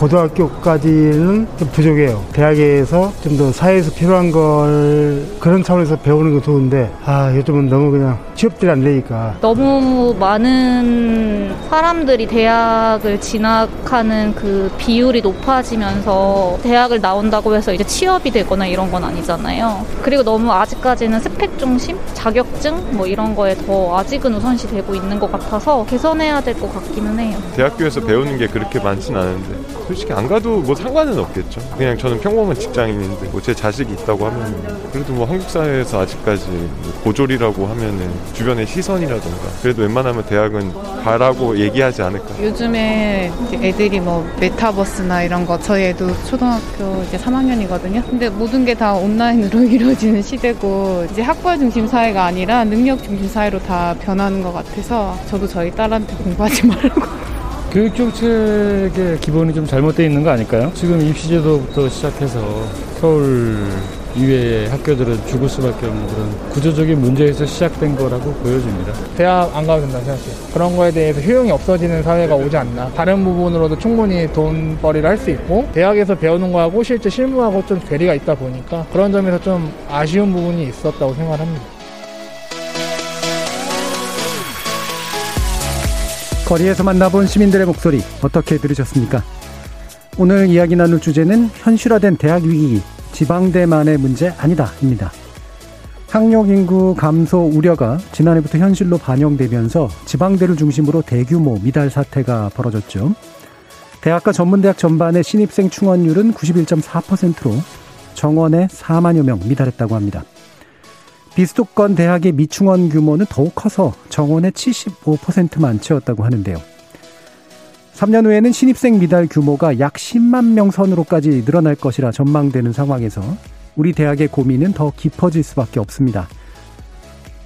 고등학교까지는 좀 부족해요. 대학에서 좀 더 사회에서 필요한 걸 그런 차원에서 배우는 건 좋은데 아 요즘은 너무 그냥 취업들이 안 되니까 너무 많은 사람들이 대학을 진학하는 그 비율이 높아지면서 대학을 나온다고 해서 이제 취업이 되거나 이런 건 아니잖아요. 그리고 너무 아직까지는 스펙 중심, 자격증 뭐 이런 거에 더 아직은 우선시 되고 있는 것 같아서 개선해야 될 것 같기는 해요. 대학교에서 배우는 게 그렇게 많진 않은데 솔직히 안 가도 뭐 상관은 없겠죠. 그냥 저는 평범한 직장인인데 뭐 제 자식이 있다고 하면 그래도 뭐 한국 사회에서 아직까지 뭐 고졸이라고 하면은 주변의 시선이라던가 그래도 웬만하면 대학은 가라고 얘기하지 않을까. 요즘에 애들이 뭐 메타버스나 이런 거 저희 애도 초등학교 이제 3학년이거든요. 근데 모든 게 다 온라인으로 이루어지는 시대고 이제 학벌 중심 사회가 아니라 능력 중심 사회로 다 변하는 것 같아서 저도 저희 딸한테 공부하지 말라고 교육 정책의 기본이 좀 잘못되어 있는 거 아닐까요? 지금 입시제도부터 시작해서 서울 이외의 학교들은 죽을 수밖에 없는 그런 구조적인 문제에서 시작된 거라고 보여집니다. 대학 안 가도 된다 생각해요. 그런 거에 대해서 효용이 없어지는 사회가 오지 않나. 다른 부분으로도 충분히 돈벌이를 할 수 있고 대학에서 배우는 거하고 실제 실무하고 좀 괴리가 있다 보니까 그런 점에서 좀 아쉬운 부분이 있었다고 생각합니다. 거리에서 만나본 시민들의 목소리 어떻게 들으셨습니까? 오늘 이야기 나눌 주제는 현실화된 대학 위기, 지방대만의 문제 아니다입니다. 학력 인구 감소 우려가 지난해부터 현실로 반영되면서 지방대를 중심으로 대규모 미달 사태가 벌어졌죠. 대학과 전문대학 전반의 신입생 충원율은 91.4%로 정원에 4만여 명 미달했다고 합니다. 비수도권 대학의 미충원 규모는 더욱 커서 정원의 75%만 채웠다고 하는데요. 3년 후에는 신입생 미달 규모가 약 10만 명 선으로까지 늘어날 것이라 전망되는 상황에서 우리 대학의 고민은 더 깊어질 수밖에 없습니다.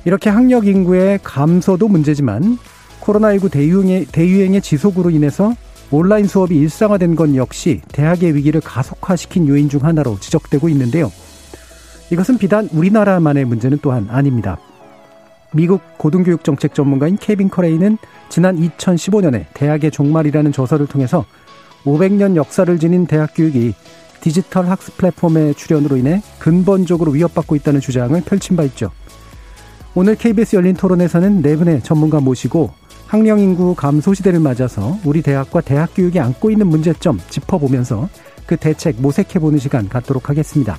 이렇게 학력 인구의 감소도 문제지만 코로나19 대유행의, 대유행의 지속으로 인해서 온라인 수업이 일상화된 건 역시 대학의 위기를 가속화시킨 요인 중 하나로 지적되고 있는데요. 이것은 비단 우리나라만의 문제는 또한 아닙니다. 미국 고등교육 정책 전문가인 케빈 커레이는 지난 2015년에 대학의 종말이라는 저서를 통해서 500년 역사를 지닌 대학 교육이 디지털 학습 플랫폼의 출현으로 인해 근본적으로 위협받고 있다는 주장을 펼친 바 있죠. 오늘 KBS 열린 토론에서는 네 분의 전문가 모시고 학령 인구 감소 시대를 맞아서 우리 대학과 대학 교육이 안고 있는 문제점 짚어보면서 그 대책 모색해보는 시간 갖도록 하겠습니다.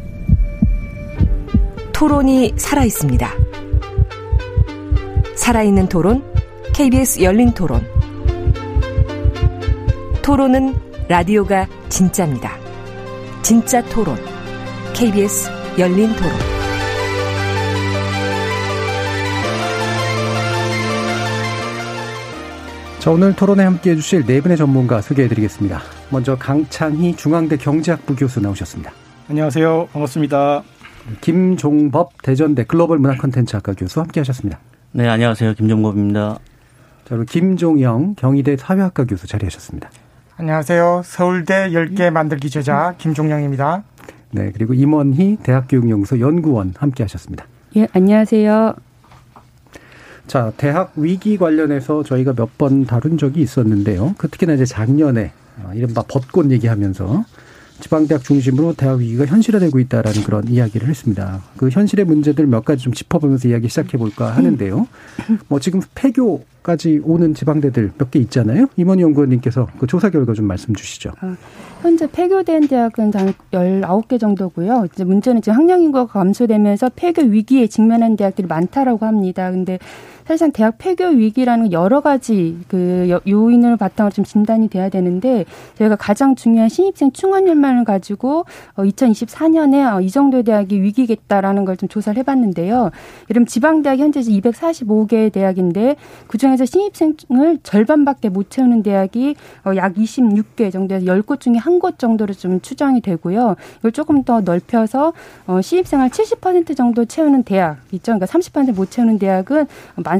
토론이 살아 있습니다. 살아있는 토론, KBS 열린 토론. 토론은 라디오가 진짜입니다. 진짜 토론, KBS 열린 토론. 자, 오늘 토론에 함께 해주실 네 분의 전문가 소개해 드리겠습니다. 먼저 강창희 중앙대 경제학부 교수 나오셨습니다. 안녕하세요. 반갑습니다. 김종법 대전대 글로벌 문화 콘텐츠 학과 교수 함께 하셨습니다. 네, 안녕하세요. 김종법입니다. 자, 그리고 김종영 경희대 사회학과 교수 자리하셨습니다. 안녕하세요. 서울대 10개 만들기 저자 김종영입니다. 네, 그리고 임원희 대학교육연구소 연구원 함께 하셨습니다. 예, 안녕하세요. 자, 대학 위기 관련해서 저희가 몇 번 다룬 적이 있었는데요. 그 특히나 이제 작년에 아, 이른바 벚꽃 얘기하면서 지방대학 중심으로 대학 위기가 현실화되고 있다라는 그런 이야기를 했습니다. 그 현실의 문제들 몇 가지 좀 짚어보면서 이야기 시작해 볼까 하는데요. 뭐 지금 폐교 까지 오는 지방대들 몇 개 있잖아요. 임원희 연구원님께서 그 조사 결과 좀 말씀 주시죠. 아, 현재 폐교된 대학은 한 19개 정도고요. 이제 문제는 지금 학령 인구가 감소되면서 폐교 위기에 직면한 대학들이 많다라고 합니다. 근데 사실상 대학 폐교 위기라는 여러 가지 그 요인을 바탕으로 좀 진단이 돼야 되는데 저희가 가장 중요한 신입생 충원율만을 가지고 2024년에 어, 어, 이 정도의 대학이 위기겠다라는 걸 좀 조사를 해봤는데요. 이름 지방 대학 현재 245개의 대학인데 그 중에서 신입생을 절반밖에 못 채우는 대학이 어, 약 26개 정도에서 10곳 중에 한 곳 정도로 좀 추정이 되고요. 이걸 조금 더 넓혀서 신입생을 70% 정도 채우는 대학 있죠. 그러니까 30%못 채우는 대학은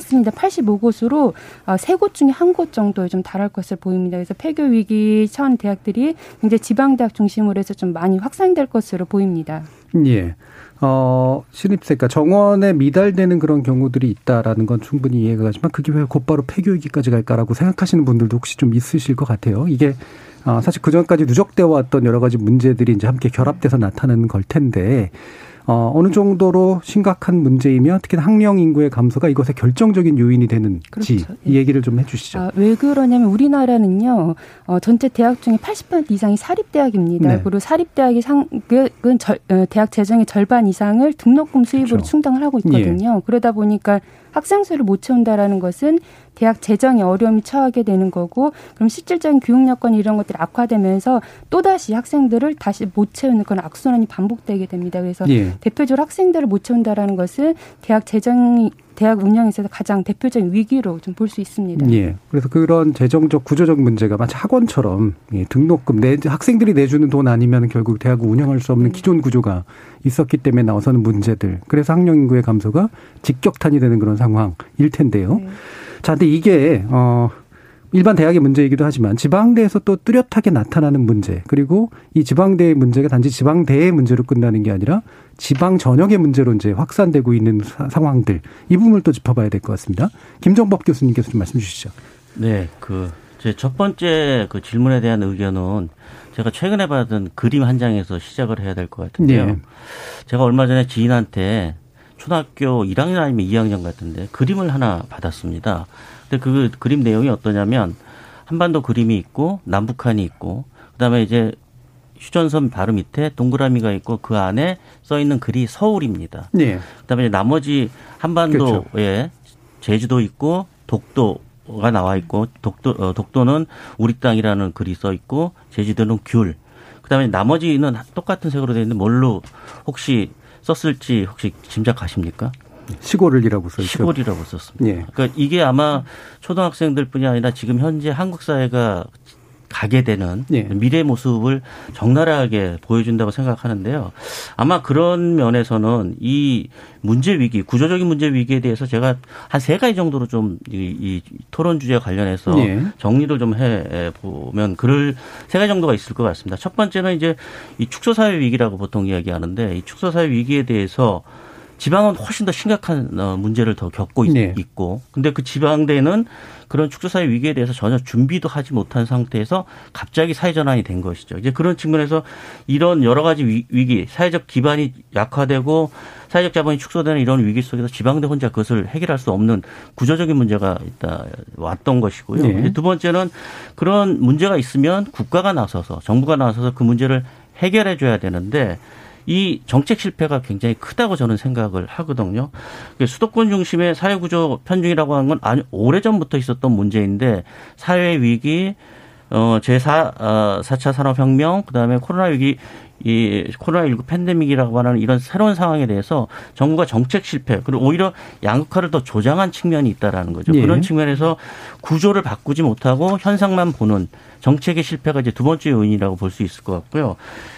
많습니다. 85곳으로 어, 세곳 중에 한 곳 정도에 좀 달할 것을 보입니다. 그래서 폐교 위기 처한 대학들이 이제 지방 대학 중심으로 해서 좀 많이 확산될 것으로 보입니다. 예. 어, 신입생, 그러니까 정원에 미달되는 그런 경우들이 있다라는 건 충분히 이해가 가지만 그게 왜 곧바로 폐교위기까지 갈까라고 생각하시는 분들도 혹시 좀 있으실 것 같아요. 이게 어, 사실 그 전까지 누적되어 왔던 여러 가지 문제들이 이제 함께 결합돼서 나타나는 걸 텐데 어, 어느 정도로 심각한 문제이며 특히 학령 인구의 감소가 이것의 결정적인 요인이 되는지 그렇죠. 이 얘기를 좀 해주시죠. 아, 왜 그러냐면 우리나라는요 어, 전체 대학 중에 80% 이상이 사립 대학입니다. 네. 그리고 사립 대학의 상은 절, 어, 대학 재정의 절반 이상을 등록금 수입으로 그렇죠. 충당을 하고 있거든요. 예. 그러다 보니까 학생 수를 못 채운다라는 것은 대학 재정에 어려움이 처하게 되는 거고 그럼 실질적인 교육 여건 이런 것들이 악화되면서 또 다시 학생들을 다시 못 채우는 그런 악순환이 반복되게 됩니다. 그래서 예. 대표적으로 학생들을 못 채운다라는 것은 대학 재정이 대학 운영에서 가장 대표적인 위기로 좀 볼 수 있습니다. 예. 그래서 그런 재정적 구조적 문제가 마치 학원처럼 예, 등록금 내 학생들이 내주는 돈 아니면 결국 대학을 운영할 수 없는 네. 기존 구조가 있었기 때문에 나와서는 문제들. 그래서 학령 인구의 감소가 직격탄이 되는 그런 상황일 텐데요. 네. 자, 근데 이게 어 일반 대학의 문제이기도 하지만 지방대에서 또 뚜렷하게 나타나는 문제 그리고 이 지방대의 문제가 단지 지방대의 문제로 끝나는 게 아니라 지방 전역의 문제로 이제 확산되고 있는 상황들 이 부분을 또 짚어봐야 될 것 같습니다. 김정법 교수님께서 좀 말씀 주시죠. 네, 그 제 첫 번째 그 질문에 대한 의견은 제가 최근에 받은 그림 한 장에서 시작을 해야 될 것 같은데요. 네. 제가 얼마 전에 지인한테 초등학교 1학년 아니면 2학년 같은데 그림을 하나 받았습니다. 근데 그 그림 내용이 어떠냐면 한반도 그림이 있고 남북한이 있고 그다음에 이제 휴전선 바로 밑에 동그라미가 있고 그 안에 써 있는 글이 서울입니다. 네. 그다음에 나머지 한반도에 그렇죠. 제주도 있고 독도 가 나와 있고 독도 어, 독도는 우리 땅이라는 글이 써 있고 제주도는 귤. 그다음에 나머지는 똑같은 색으로 되어 있는데 뭘로 혹시 썼을지 혹시 짐작하십니까? 시골이라고 써 있죠. 시골이라고 썼습니다. 예. 그러니까 이게 아마 초등학생들뿐이 아니라 지금 현재 한국 사회가 가게 되는 예. 미래 모습을 적나라하게 보여준다고 생각하는데요. 아마 그런 면에서는 이 문제 위기, 구조적인 문제 위기에 대해서 제가 한 세 가지 정도로 좀이 토론 주제 관련해서 예. 정리를 좀 해 보면 그럴 세 가지 정도가 있을 것 같습니다. 첫 번째는 이제 이 축소 사회 위기라고 보통 이야기하는데 이 축소 사회 위기에 대해서 지방은 훨씬 더 심각한 어, 문제를 더 겪고 네. 있 고 근데 그 지방대는 그런 축소사회 위기에 대해서 전혀 준비도 하지 못한 상태에서 갑자기 사회 전환이 된 것이죠. 이제 그런 측면에서 이런 여러 가지 위기, 사회적 기반이 약화되고 사회적 자본이 축소되는 이런 위기 속에서 지방대 혼자 그것을 해결할 수 없는 구조적인 문제가 있다 왔던 것이고요. 네. 두 번째는 그런 문제가 있으면 국가가 나서서 정부가 나서서 그 문제를 해결해 줘야 되는데 이 정책 실패가 굉장히 크다고 저는 생각을 하거든요. 수도권 중심의 사회구조 편중이라고 하는 건 아주 오래전부터 있었던 문제인데 사회 위기, 어, 제4, 어, 4차 산업혁명, 그 다음에 코로나 위기, 이 코로나19 팬데믹이라고 하는 이런 새로운 상황에 대해서 정부가 정책 실패 그리고 오히려 양극화를 더 조장한 측면이 있다라는 거죠. 예. 그런 측면에서 구조를 바꾸지 못하고 현상만 보는 정책의 실패가 이제 두 번째 요인이라고 볼 수 있을 것 같고요.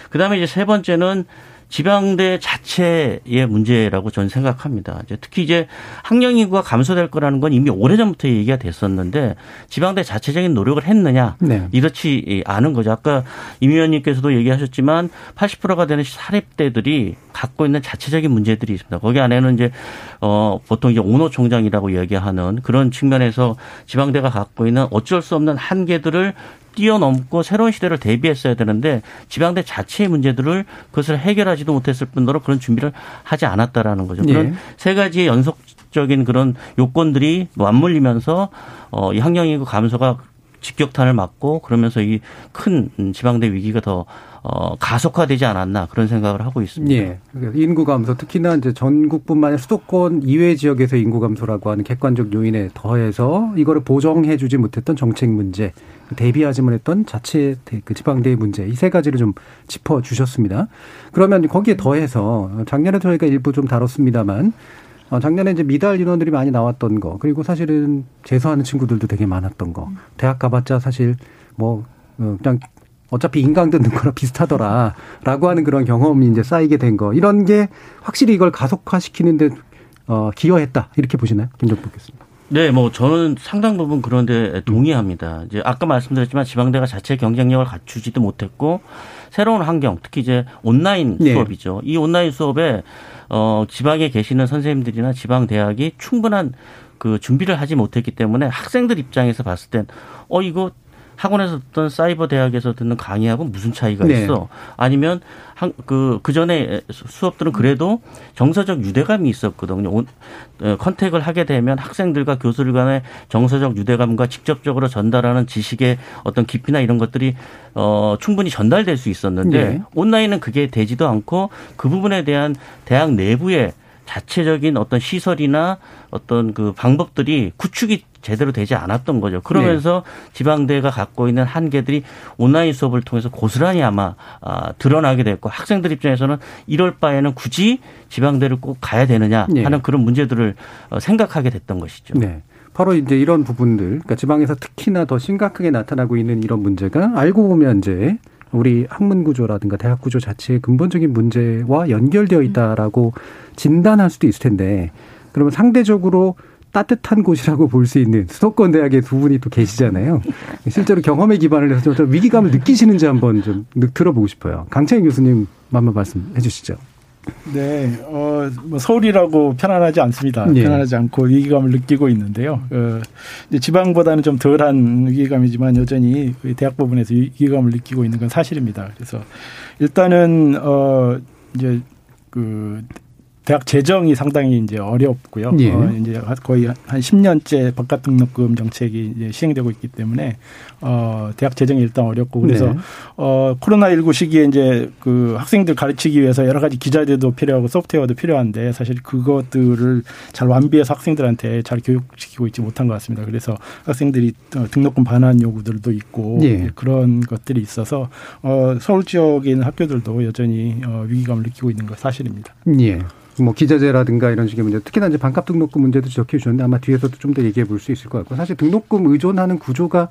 그 다음에 이제 세 번째는 지방대 자체의 문제라고 저는 생각합니다. 이제 특히 이제 학령 인구가 감소될 거라는 건 이미 오래전부터 얘기가 됐었는데 지방대 자체적인 노력을 했느냐 네. 이렇지 않은 거죠. 아까 임 의원님께서도 얘기하셨지만 80%가 되는 사립대들이 갖고 있는 자체적인 문제들이 있습니다. 거기 안에는 이제 어 보통 이제 오노 총장이라고 얘기하는 그런 측면에서 지방대가 갖고 있는 어쩔 수 없는 한계들을 뛰어넘고 새로운 시대를 대비했어야 되는데 지방대 자체의 문제들을 그것을 해결하지도 못했을 뿐더러 그런 준비를 하지 않았다라는 거죠. 그런 예. 세 가지의 연속 정책적인 그런 요건들이 맞물리면서 어, 이 학령 인구 감소가 직격탄을 맞고 그러면서 이 큰 지방대 위기가 더 어, 가속화되지 않았나 그런 생각을 하고 있습니다. 예. 인구 감소 특히나 이제 전국뿐만 아니라 수도권 이외 지역에서 인구 감소라고 하는 객관적 요인에 더해서 이거를 보정해 주지 못했던 정책 문제, 대비하지 못했던 자체 그 지방대의 문제 이 세 가지를 좀 짚어 주셨습니다. 그러면 거기에 더해서 작년에 저희가 일부 좀 다뤘습니다만 어, 작년에 이제 미달 인원들이 많이 나왔던 거, 그리고 사실은 재수하는 친구들도 되게 많았던 거. 대학 가봤자 사실 뭐, 어, 그냥 어차피 인강 듣는 거랑 비슷하더라라고 하는 그런 경험이 이제 쌓이게 된 거. 이런 게 확실히 이걸 가속화시키는데 어, 기여했다. 이렇게 보시나요? 김정복 교수님. 네, 뭐 저는 상당 부분 그런데 동의합니다. 이제 아까 말씀드렸지만 지방대가 자체 경쟁력을 갖추지도 못했고 새로운 환경, 특히 이제 온라인 네. 수업이죠. 이 온라인 수업에 어 지방에 계시는 선생님들이나 지방 대학이 충분한 그 준비를 하지 못했기 때문에 학생들 입장에서 봤을 땐 어 이거 학원에서 듣던 사이버 대학에서 듣는 강의하고 무슨 차이가 네. 있어? 아니면 한, 그, 그 전에 수업들은 그래도 정서적 유대감이 있었거든요. 온, 어, 컨택을 하게 되면 학생들과 교수들 간의 정서적 유대감과 직접적으로 전달하는 지식의 어떤 깊이나 이런 것들이 어, 충분히 전달될 수 있었는데 네. 온라인은 그게 되지도 않고 그 부분에 대한 대학 내부의 자체적인 어떤 시설이나 어떤 그 방법들이 구축이 제대로 되지 않았던 거죠. 그러면서 네. 지방대가 갖고 있는 한계들이 온라인 수업을 통해서 고스란히 아마 아, 드러나게 됐고 학생들 입장에서는 이럴 바에는 굳이 지방대를 꼭 가야 되느냐 네. 하는 네. 그런 문제들을 어, 생각하게 됐던 것이죠. 네. 바로 이제 이런 부분들, 그러니까 지방에서 특히나 더 심각하게 나타나고 있는 이런 문제가 알고 보면 이제 우리 학문 구조라든가 대학 구조 자체의 근본적인 문제와 연결되어 있다라고 진단할 수도 있을 텐데 그러면 상대적으로 따뜻한 곳이라고 볼 수 있는 수도권 대학의 두 분이 또 계시잖아요. 실제로 경험에 기반을 해서 좀 위기감을 느끼시는지 한번 좀 들어보고 싶어요. 강창희 교수님 한번 말씀해 주시죠. 네, 어, 뭐 서울이라고 편안하지 않습니다. 네. 편안하지 않고 위기감을 느끼고 있는데요. 어, 이제 지방보다는 좀 덜한 위기감이지만 여전히 대학 부분에서 위기감을 느끼고 있는 건 사실입니다. 그래서 일단은 어 이제 그 대학 재정이 상당히 이제 어렵고요. 예. 어, 이제 거의 한 10년째 바깥 등록금 정책이 이제 시행되고 있기 때문에 어, 대학 재정이 일단 어렵고 그래서 네. 어, 코로나19 시기에 이제 그 학생들 가르치기 위해서 여러 가지 기자들도 필요하고 소프트웨어도 필요한데 사실 그것들을 잘 완비해서 학생들한테 잘 교육시키고 있지 못한 것 같습니다. 그래서 학생들이 등록금 반환 요구들도 있고 예. 그런 것들이 있어서 어, 서울 지역에 있는 학교들도 여전히 어, 위기감을 느끼고 있는 것 사실입니다. 예. 뭐 기자재라든가 이런 식의 문제, 특히나 이제 반값 등록금 문제도 지적해 주셨는데 아마 뒤에서도 좀 더 얘기해 볼 수 있을 것 같고 사실 등록금 의존하는 구조가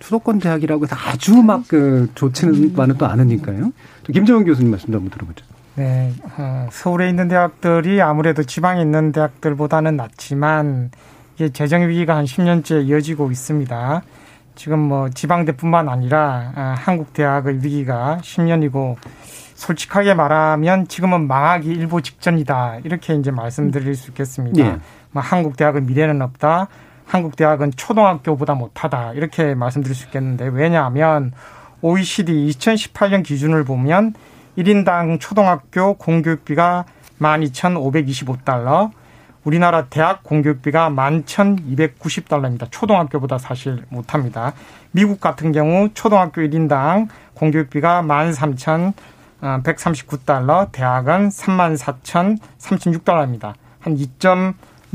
수도권 대학이라고 해서 아주 막 그 좋지는 또 않으니까요. 김정은 교수님 말씀도 한번 들어보죠. 네, 어, 서울에 있는 대학들이 아무래도 지방에 있는 대학들보다는 낫지만 이게 재정 위기가 한 10년째 이어지고 있습니다. 지금 뭐 지방대뿐만 아니라 아, 한국 대학의 위기가 10년이고 솔직하게 말하면 지금은 망하기 일보 직전이다. 이렇게 이제 말씀드릴 수 있겠습니다. 예. 뭐 한국 대학은 미래는 없다. 한국 대학은 초등학교보다 못하다. 이렇게 말씀드릴 수 있겠는데 왜냐하면 OECD 2018년 기준을 보면 1인당 초등학교 공교육비가 12,525달러, 우리나라 대학 공교육비가 11,290달러입니다. 초등학교보다 사실 못합니다. 미국 같은 경우 초등학교 1인당 공교육비가 13,000 139달러, 대학은 34,036달러입니다. 한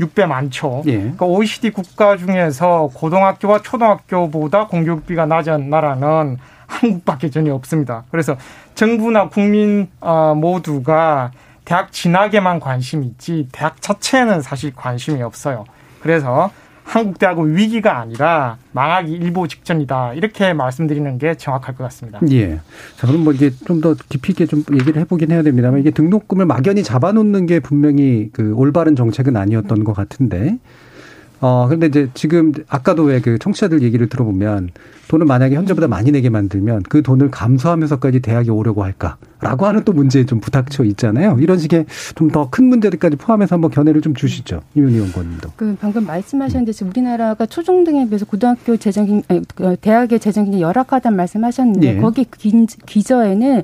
2.6배 많죠. 예. 그러니까 OECD 국가 중에서 고등학교와 초등학교보다 공교육비가 낮은 나라는 한국밖에 전혀 없습니다. 그래서 정부나 국민 어, 모두가 대학 진학에만 관심이 있지 대학 자체는 사실 관심이 없어요. 그래서 한국 대학은 위기가 아니라 망하기 일보 직전이다. 이렇게 말씀드리는 게 정확할 것 같습니다. 예. 자, 그럼 뭐 이게 좀더 깊이 있게 좀 얘기를 해보긴 해야 됩니다만 이게 등록금을 막연히 잡아놓는 게 분명히 그 올바른 정책은 아니었던 것 같은데 어, 근데 이제 지금 아까도 왜 그 청취자들 얘기를 들어보면 돈을 만약에 현재보다 많이 내게 만들면 그 돈을 감수하면서까지 대학에 오려고 할까라고 하는 또 문제에 좀 부닥쳐 있잖아요. 이런 식의 좀 더 큰 문제들까지 포함해서 한번 견해를 좀 주시죠. 이윤희 연구원님도. 그 방금 말씀하셨는데 지금 우리나라가 초중등에 비해서 고등학교 재정, 그 대학의 재정이 열악하다는 말씀하셨는데 예. 거기 기, 기저에는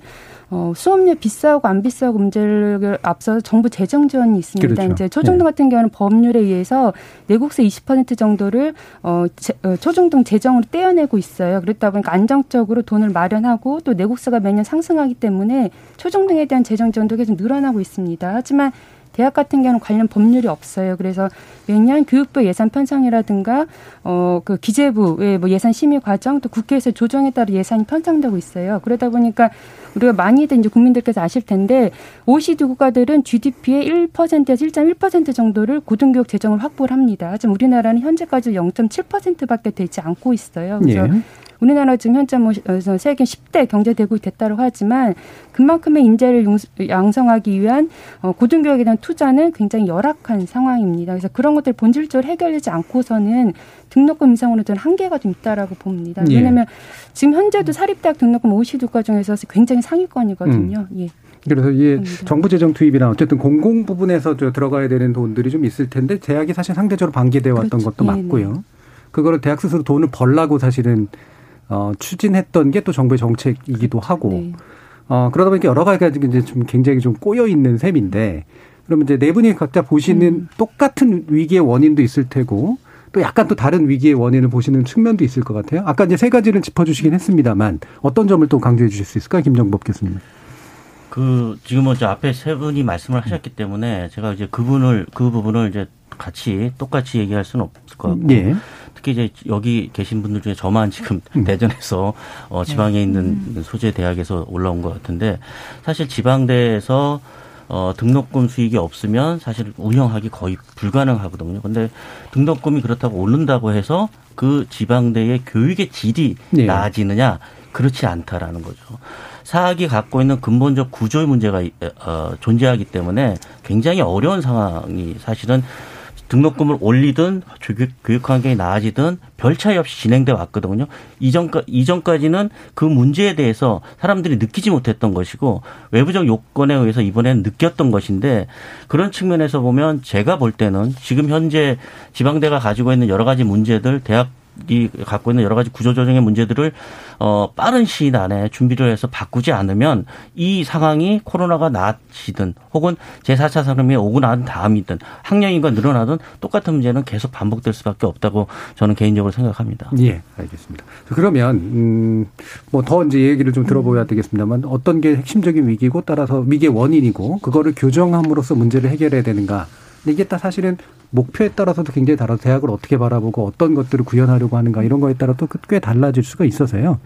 어, 수업료 비싸고 안 비싸고 문제를 앞서서 정부 재정 지원이 있습니다. 그렇죠. 이제 초중등 네. 같은 경우는 법률에 의해서 내국세 20% 정도를 어, 제, 어, 초중등 재정으로 떼어내고 있어요. 그렇다 보니까 안정적으로 돈을 마련하고 또 내국세가 매년 상승하기 때문에 초중등에 대한 재정 지원도 계속 늘어나고 있습니다. 하지만 대학 같은 경우는 관련 법률이 없어요. 그래서 매년 교육부 예산 편성이라든가 어 그 기재부의 뭐 예산 심의 과정 또 국회에서 조정에 따라 예산이 편성되고 있어요. 그러다 보니까 우리가 많이들 이제 국민들께서 아실 텐데 OECD 국가들은 GDP의 1%에서 1.1% 정도를 고등교육 재정을 확보를 합니다. 지금 우리나라는 현재까지 0.7%밖에 되지 않고 있어요. 그래서 예. 우리나라 지금 현재 뭐 어, 세계 10대 경제 대국이 됐다고 하지만 그만큼의 인재를 양성하기 위한 어, 고등교육에 대한 투자는 굉장히 열악한 상황입니다. 그래서 그런 것들 본질적으로 해결되지 않고서는 등록금 인상으로 저는 한계가 좀 있다라고 봅니다. 예. 왜냐하면 지금 현재도 사립대학 등록금 OECD 국가 중에서 굉장히 상위권이거든요. 음. 예. 그래서 이게 정부 재정 투입이나 어쨌든 공공 부분에서 들어가야 되는 돈들이 좀 있을 텐데 대학이 사실 상대적으로 방기되어 왔던 그렇죠. 것도 예, 맞고요. 네. 그거를 대학 스스로 돈을 벌라고 사실은 어, 추진했던 게 또 정부의 정책이기도 하고 네. 어, 그러다 보니까 여러 가지가 이제 좀 굉장히 좀 꼬여 있는 셈인데 그러면 이제 네 분이 각자 보시는 음. 똑같은 위기의 원인도 있을 테고 또 약간 또 다른 위기의 원인을 보시는 측면도 있을 것 같아요. 아까 이제 세 가지를 짚어주시긴 했습니다만 어떤 점을 또 강조해 주실 수 있을까요, 김정법 교수님? 그 지금 먼저 앞에 세 분이 말씀을 하셨기 때문에 제가 이제 그분을 그 부분을 이제 같이 똑같이 얘기할 수는 없을 것 같고 예. 특히 이제 여기 계신 분들 중에 저만 지금 음. 대전에서 어, 지방에 네. 있는 음. 소재 대학에서 올라온 것 같은데 사실 지방대에서 어, 등록금 수익이 없으면 사실 운영하기 거의 불가능하거든요. 근데 등록금이 그렇다고 오른다고 해서 그 지방대의 교육의 질이 네. 나아지느냐? 그렇지 않다라는 거죠. 사학이 갖고 있는 근본적 구조의 문제가 어, 존재하기 때문에 굉장히 어려운 상황이 사실은 등록금을 올리든 교육 환경이 나아지든 별 차이 없이 진행돼 왔거든요. 이전까 이전까지는 그 문제에 대해서 사람들이 느끼지 못했던 것이고 외부적 요건에 의해서 이번에는 느꼈던 것인데 그런 측면에서 보면 제가 볼 때는 지금 현재 지방대가 가지고 있는 여러 가지 문제들 대학 이 갖고 있는 여러 가지 구조조정의 문제들을 어 빠른 시일 안에 준비를 해서 바꾸지 않으면 이 상황이 코로나가 나아지든 혹은 제4차 산업이 오고 난 다음이든 학령인과 늘어나든 똑같은 문제는 계속 반복될 수밖에 없다고 저는 개인적으로 생각합니다. 예, 알겠습니다. 그러면 음, 뭐 더 이제 얘기를 좀 들어보야 되겠습니다만 어떤 게 핵심적인 위기고 따라서 위기의 원인이고 그거를 교정함으로써 문제를 해결해야 되는가 이게 다 사실은 목표에 따라서도 굉장히 다르서 대학을 어떻게 바라보고 어떤 것들을 구현하려고 하는가 이런 거에 따라 또꽤 달라질 수가 있어서요.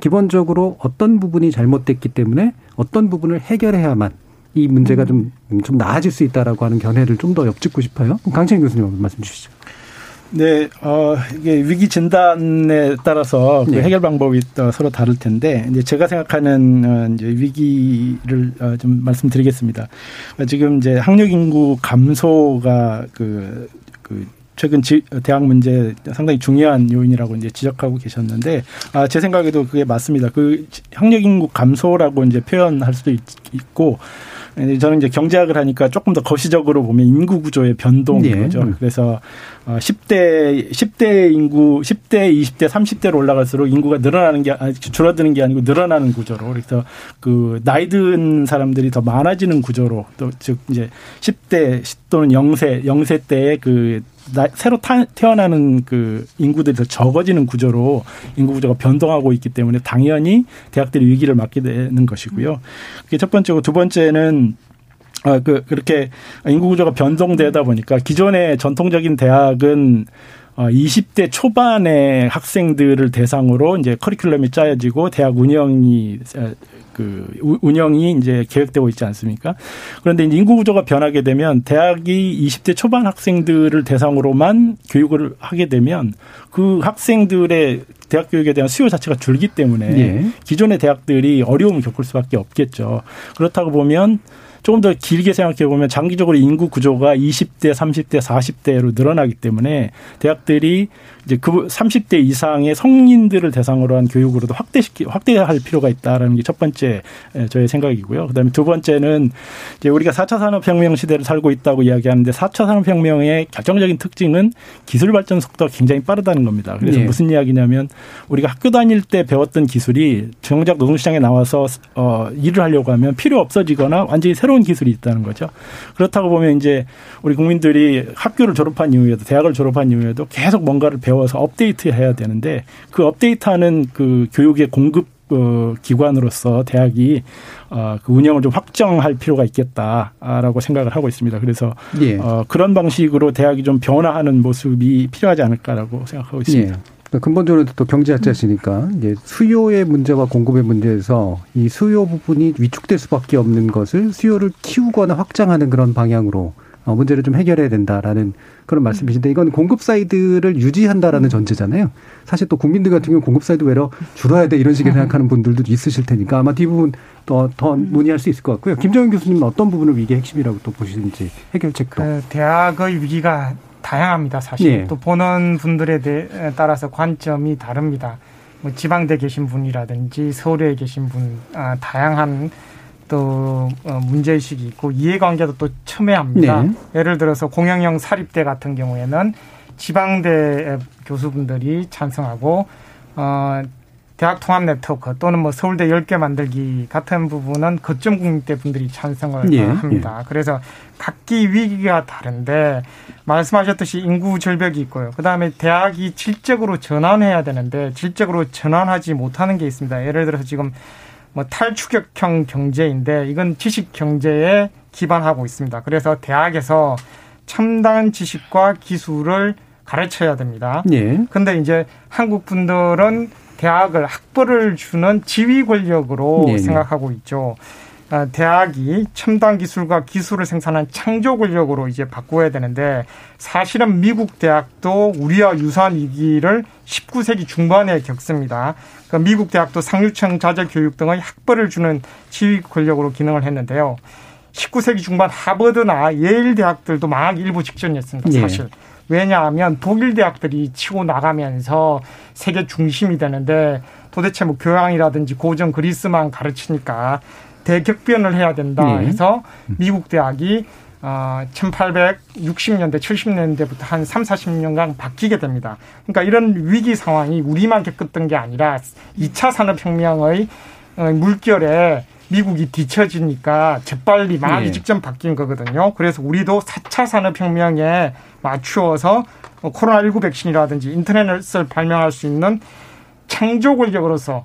기본적으로 어떤 부분이 잘못됐기 때문에 어떤 부분을 해결해야만 이 문제가 좀, 좀 나아질 수 있다라고 하는 견해를 좀더 엿짚고 싶어요. 강채인 교수님 말씀 주시죠. 네, 어, 이게 위기 진단에 따라서 그 네. 해결 방법이 서로 다를 텐데, 이제 제가 생각하는 어, 이제 위기를 어, 좀 말씀드리겠습니다. 지금 이제 학력 인구 감소가 그, 그 최근 지, 대학 문제 상당히 중요한 요인이라고 이제 지적하고 계셨는데, 아, 제 생각에도 그게 맞습니다. 그 학력 인구 감소라고 이제 표현할 수도 있, 있고, 저는 이제 경제학을 하니까 조금 더 거시적으로 보면 인구 구조의 변동인 네. 거죠. 그래서 10대 어, 10대 인구 10대, 20대, 30대로 올라갈수록 인구가 늘어나는 게 줄어드는 게 아니고 늘어나는 구조로 그래서 그 나이 든 사람들이 더 많아지는 구조로 또 즉 이제 10대 또는 0세 0세 때의 그 새로 태어나는 그 인구들이 더 적어지는 구조로 인구 구조가 변동하고 있기 때문에 당연히 대학들이 위기를 맞게 되는 것이고요. 그게 첫 번째고 두 번째는 아, 그, 그렇게 인구 구조가 변동되다 보니까 기존의 전통적인 대학은 어 20대 초반의 학생들을 대상으로 이제 커리큘럼이 짜여지고 대학 운영이 그 운영이 이제 계획되고 있지 않습니까? 그런데 인구 구조가 변하게 되면 대학이 20대 초반 학생들을 대상으로만 교육을 하게 되면 그 학생들의 대학 교육에 대한 수요 자체가 줄기 때문에 예. 기존의 대학들이 어려움을 겪을 수밖에 없겠죠. 그렇다고 보면 조금 더 길게 생각해 보면 장기적으로 인구 구조가 20대, 30대, 40대로 늘어나기 때문에 대학들이 이제 그 30대 이상의 성인들을 대상으로 한 교육으로도 확대시키 확대할 필요가 있다라는 게 첫 번째 저의 생각이고요. 그다음에 두 번째는 이제 우리가 4차 산업혁명 시대를 살고 있다고 이야기하는데 4차 산업혁명의 결정적인 특징은 기술 발전 속도가 굉장히 빠르다는 겁니다. 그래서 네. 무슨 이야기냐면 우리가 학교 다닐 때 배웠던 기술이 정작 노동시장에 나와서 어 일을 하려고 하면 필요 없어지거나 완전히 새로운 기술이 있다는 거죠. 그렇다고 보면 이제 우리 국민들이 학교를 졸업한 이후에도 대학을 졸업한 이후에도 계속 뭔가를 배 워서 업데이트해야 되는데 그 업데이트하는 그 교육의 공급 어, 기관으로서 대학이 어, 그 운영을 좀 확정할 필요가 있겠다라고 생각을 하고 있습니다. 그래서 예. 어, 그런 방식으로 대학이 좀 변화하는 모습이 필요하지 않을까라고 생각하고 있습니다. 예. 근본적으로 또 경제학자시니까 이제 수요의 문제와 공급의 문제에서 이 수요 부분이 위축될 수밖에 없는 것을 수요를 키우거나 확장하는 그런 방향으로 어, 문제를 좀 해결해야 된다라는 그런 말씀이신데 이건 공급 side를 유지한다라는 전제잖아요. 사실 또 국민들 같은 경우 공급 사이드 외로 줄어야 돼 이런 식의 생각하는 분들도 있으실 테니까 아마 뒷부분 더, 더 문의할 수 있을 것 같고요. 김정인 교수님은 어떤 부분을 위기의 핵심이라고 또 보시는지 해결책도. 그 대학의 위기가 다양합니다. 사실 네. 또 보는 분들에 대해 따라서 관점이 다릅니다. 뭐 지방대 계신 분이라든지 서울에 계신 분 아, 다양한 또 어, 문제의식이 있고 이해관계도 또 첨예합니다. 네. 예를 들어서 공영형 사립대 같은 경우에는 지방대 교수분들이 찬성하고 어 대학 통합 네트워크 또는 뭐 서울대 10개 만들기 같은 부분은 거점 국립대 분들이 찬성을 예, 합니다. 예. 그래서 각기 위기가 다른데 말씀하셨듯이 인구 절벽이 있고요. 그다음에 대학이 질적으로 전환해야 되는데 질적으로 전환하지 못하는 게 있습니다. 예를 들어서 지금 뭐 탈추격형 경제인데 이건 지식 경제에 기반하고 있습니다. 그래서 대학에서 첨단 지식과 기술을 가르쳐야 됩니다. 예. 근데 이제 한국 분들은 대학을 학벌을 주는 지휘 권력으로 네. 생각하고 있죠. 아, 대학이 첨단 기술과 기술을 생산한 창조 권력으로 이제 바꾸어야 되는데 사실은 미국 대학도 우리와 유사한 위기를 19세기 중반에 겪습니다. 그러니까 미국 대학도 상류층 자제 교육 등의 학벌을 주는 지휘 권력으로 기능을 했는데요. 19세기 중반 하버드나 예일 대학들도 망하기 일부 직전이었습니다. 네. 사실. 네. 왜냐하면 독일 대학들이 치고 나가면서 세계 중심이 되는데 도대체 뭐 교양이라든지 고전 그리스만 가르치니까 대격변을 해야 된다 네. 해서 미국 대학이 어, 1860년대, 70년대부터 한 3, 40년간 바뀌게 됩니다. 그러니까 이런 위기 상황이 우리만 겪었던 게 아니라 2차 산업혁명의 어, 물결에 미국이 뒤처지니까 재빨리 망하기 네. 직전 바뀐 거거든요. 그래서 우리도 4차 산업혁명에 맞추어서 코로나19 백신이라든지 인터넷을 발명할 수 있는 창조 권력으로서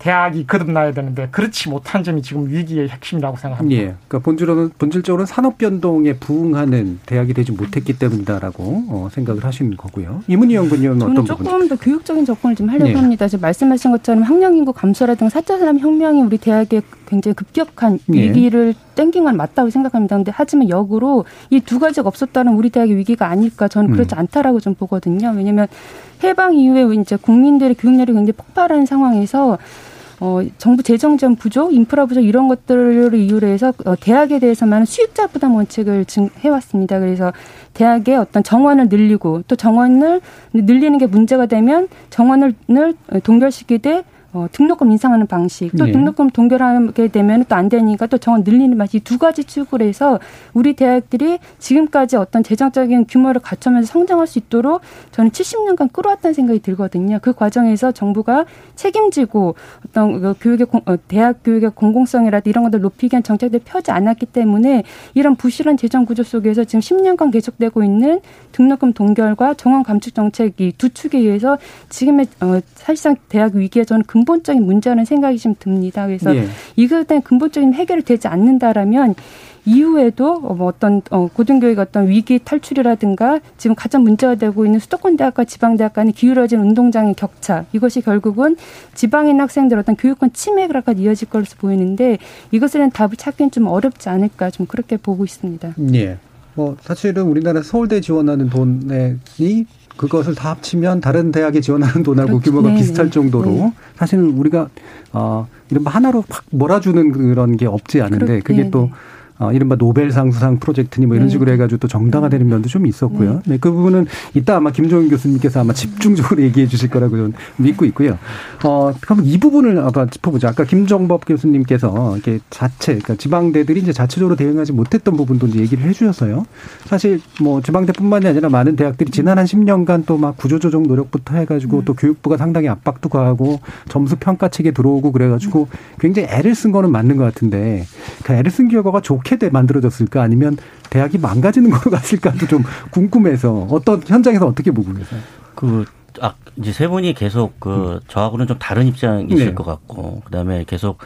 대학이 거듭나야 되는데 그렇지 못한 점이 지금 위기의 핵심이라고 생각합니다. 예. 그러니까 본질로는 본질적으로는 산업 변동에 부응하는 대학이 되지 못했기 때문이다라고 어, 생각을 하시는 거고요. 이문희 연구위원은 어떤 부분? 조금 더 교육적인 접근을 좀 하려고 예. 합니다. 지금 말씀하신 것처럼 학령 인구 감소라든가 사차 산업 혁명이 우리 대학에 굉장히 급격한 예. 위기를 예. 땡긴 건 맞다고 생각합니다. 근데 하지만 역으로 이 두 가지가 없었다는 우리 대학의 위기가 아닐까 저는 그렇지 음. 않다라고 좀 보거든요. 왜냐하면 해방 이후에 이제 국민들의 교육열이 굉장히 폭발하는 상황에서 어, 정부 재정 지원 부족, 인프라 부족 이런 것들을 이유로 해서 어, 대학에 대해서만 수익자 부담 원칙을 증, 해왔습니다. 그래서 대학의 어떤 정원을 늘리고 또 정원을 늘리는 게 문제가 되면 정원을 동결시키되 어, 등록금 인상하는 방식 또 네. 등록금 동결하게 되면 또 안 되니까 또 정원 늘리는 방식 이 두 가지 축으로 해서 우리 대학들이 지금까지 어떤 재정적인 규모를 갖춰면서 성장할 수 있도록 저는 70년간 끌어왔다는 생각이 들거든요. 그 과정에서 정부가 책임지고 어떤 그 교육의 어, 대학 교육의 공공성이라든 이런 것들 높이기 위한 정책들을 펴지 않았기 때문에 이런 부실한 재정 구조 속에서 지금 10년간 계속되고 있는 등록금 동결과 정원 감축 정책 이 두 축에 의해서 지금의 어, 사실상 대학 위기에 저는 근본적인 문제라는 생각이 좀 듭니다. 그래서 예. 이것에 대한 근본적인 해결이 되지 않는다라면 이후에도 뭐 어떤 어, 고등교육 어떤 위기 탈출이라든가 지금 가장 문제가 되고 있는 수도권 대학과 지방 대학 간의 기울어진 운동장의 격차 이것이 결국은 지방인 학생들 어떤 교육권 침해가 이어질 것으로 보이는데 이것에 대한 답을 찾기는 좀 어렵지 않을까 좀 그렇게 보고 있습니다. 예. 뭐 사실은 우리나라 서울대 지원하는 돈이 그것을 다 합치면 다른 대학에 지원하는 돈하고 그렇죠. 규모가 네, 비슷할 네. 정도로 네. 사실은 우리가 어 이런 하나로 확 몰아주는 그런 게 없지 않은데 그게 또 어, 이른바 노벨상 수상 프로젝트니 뭐 이런 네. 식으로 해가지고 또 정당화되는 면도 좀 있었고요. 네. 네, 그 부분은 이따 아마 김종인 교수님께서 아마 집중적으로 얘기해 주실 거라고 저는 믿고 있고요. 어, 그럼 이 부분을 아까 짚어보죠. 아까 김정법 교수님께서 이렇게 자체, 그러니까 지방대들이 이제 자체적으로 대응하지 못했던 부분도 이제 얘기를 해 주셔서요. 사실 뭐 지방대뿐만이 아니라 많은 대학들이 지난 한 10년간 또 막 구조조정 노력부터 해가지고 음. 또 교육부가 상당히 압박도 가하고 점수 평가 책에 들어오고 그래가지고 굉장히 애를 쓴 거는 맞는 것 같은데 그 애를 쓴 결과가 좋게 좋게 만들어졌을까 아니면 대학이 망가지는 걸로 갔을까도 좀 궁금해서 어떤 현장에서 어떻게 보고 계세요? 그 아, 이제 세 분이 계속 그 음. 저하고는 좀 다른 입장이실 네. 것 같고 그다음에 계속 어,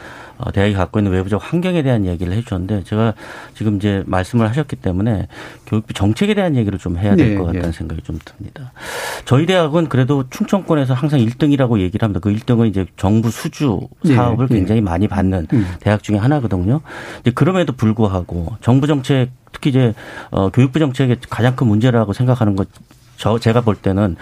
대학이 갖고 있는 외부적 환경에 대한 얘기를 해주셨는데 제가 지금 이제 말씀을 하셨기 때문에 교육부 정책에 대한 얘기를 좀 해야 될것 네, 같다는 네. 생각이 좀 듭니다. 저희 대학은 그래도 충청권에서 항상 1등이라고 얘기를 합니다. 그 1등은 이제 정부 수주 네, 사업을 네. 굉장히 많이 받는 음. 대학 중에 하나거든요. 그럼에도 불구하고 정부 정책 특히 이제 어, 교육부 정책의 가장 큰 문제라고 생각하는 것 저 제가 볼 때는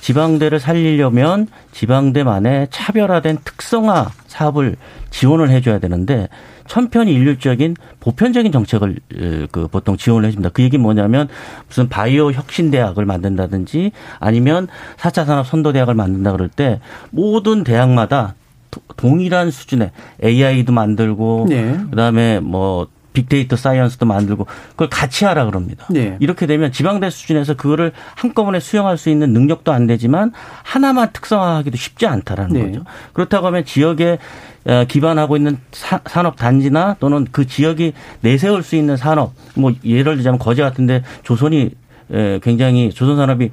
지방대를 살리려면 지방대만의 차별화된 특성화 사업을 지원을 해줘야 되는데 천편일률적인 보편적인 정책을 그 보통 지원을 해줍니다. 그 얘기 뭐냐면 무슨 바이오 혁신 대학을 만든다든지 아니면 4차 산업 선도 대학을 만든다 그럴 때 모든 대학마다 동일한 수준의 AI도 만들고 네. 그다음에 뭐 빅데이터 사이언스도 만들고 그걸 같이 하라 그럽니다. 네. 이렇게 되면 지방대 수준에서 그거를 한꺼번에 수용할 수 있는 능력도 안 되지만 하나만 특성화하기도 쉽지 않다라는 네. 거죠. 그렇다고 하면 지역에 어, 기반하고 있는 산업 단지나 또는 그 지역이 내세울 수 있는 산업 뭐 예를 들자면 거제 같은데 조선이 예, 굉장히 조선산업이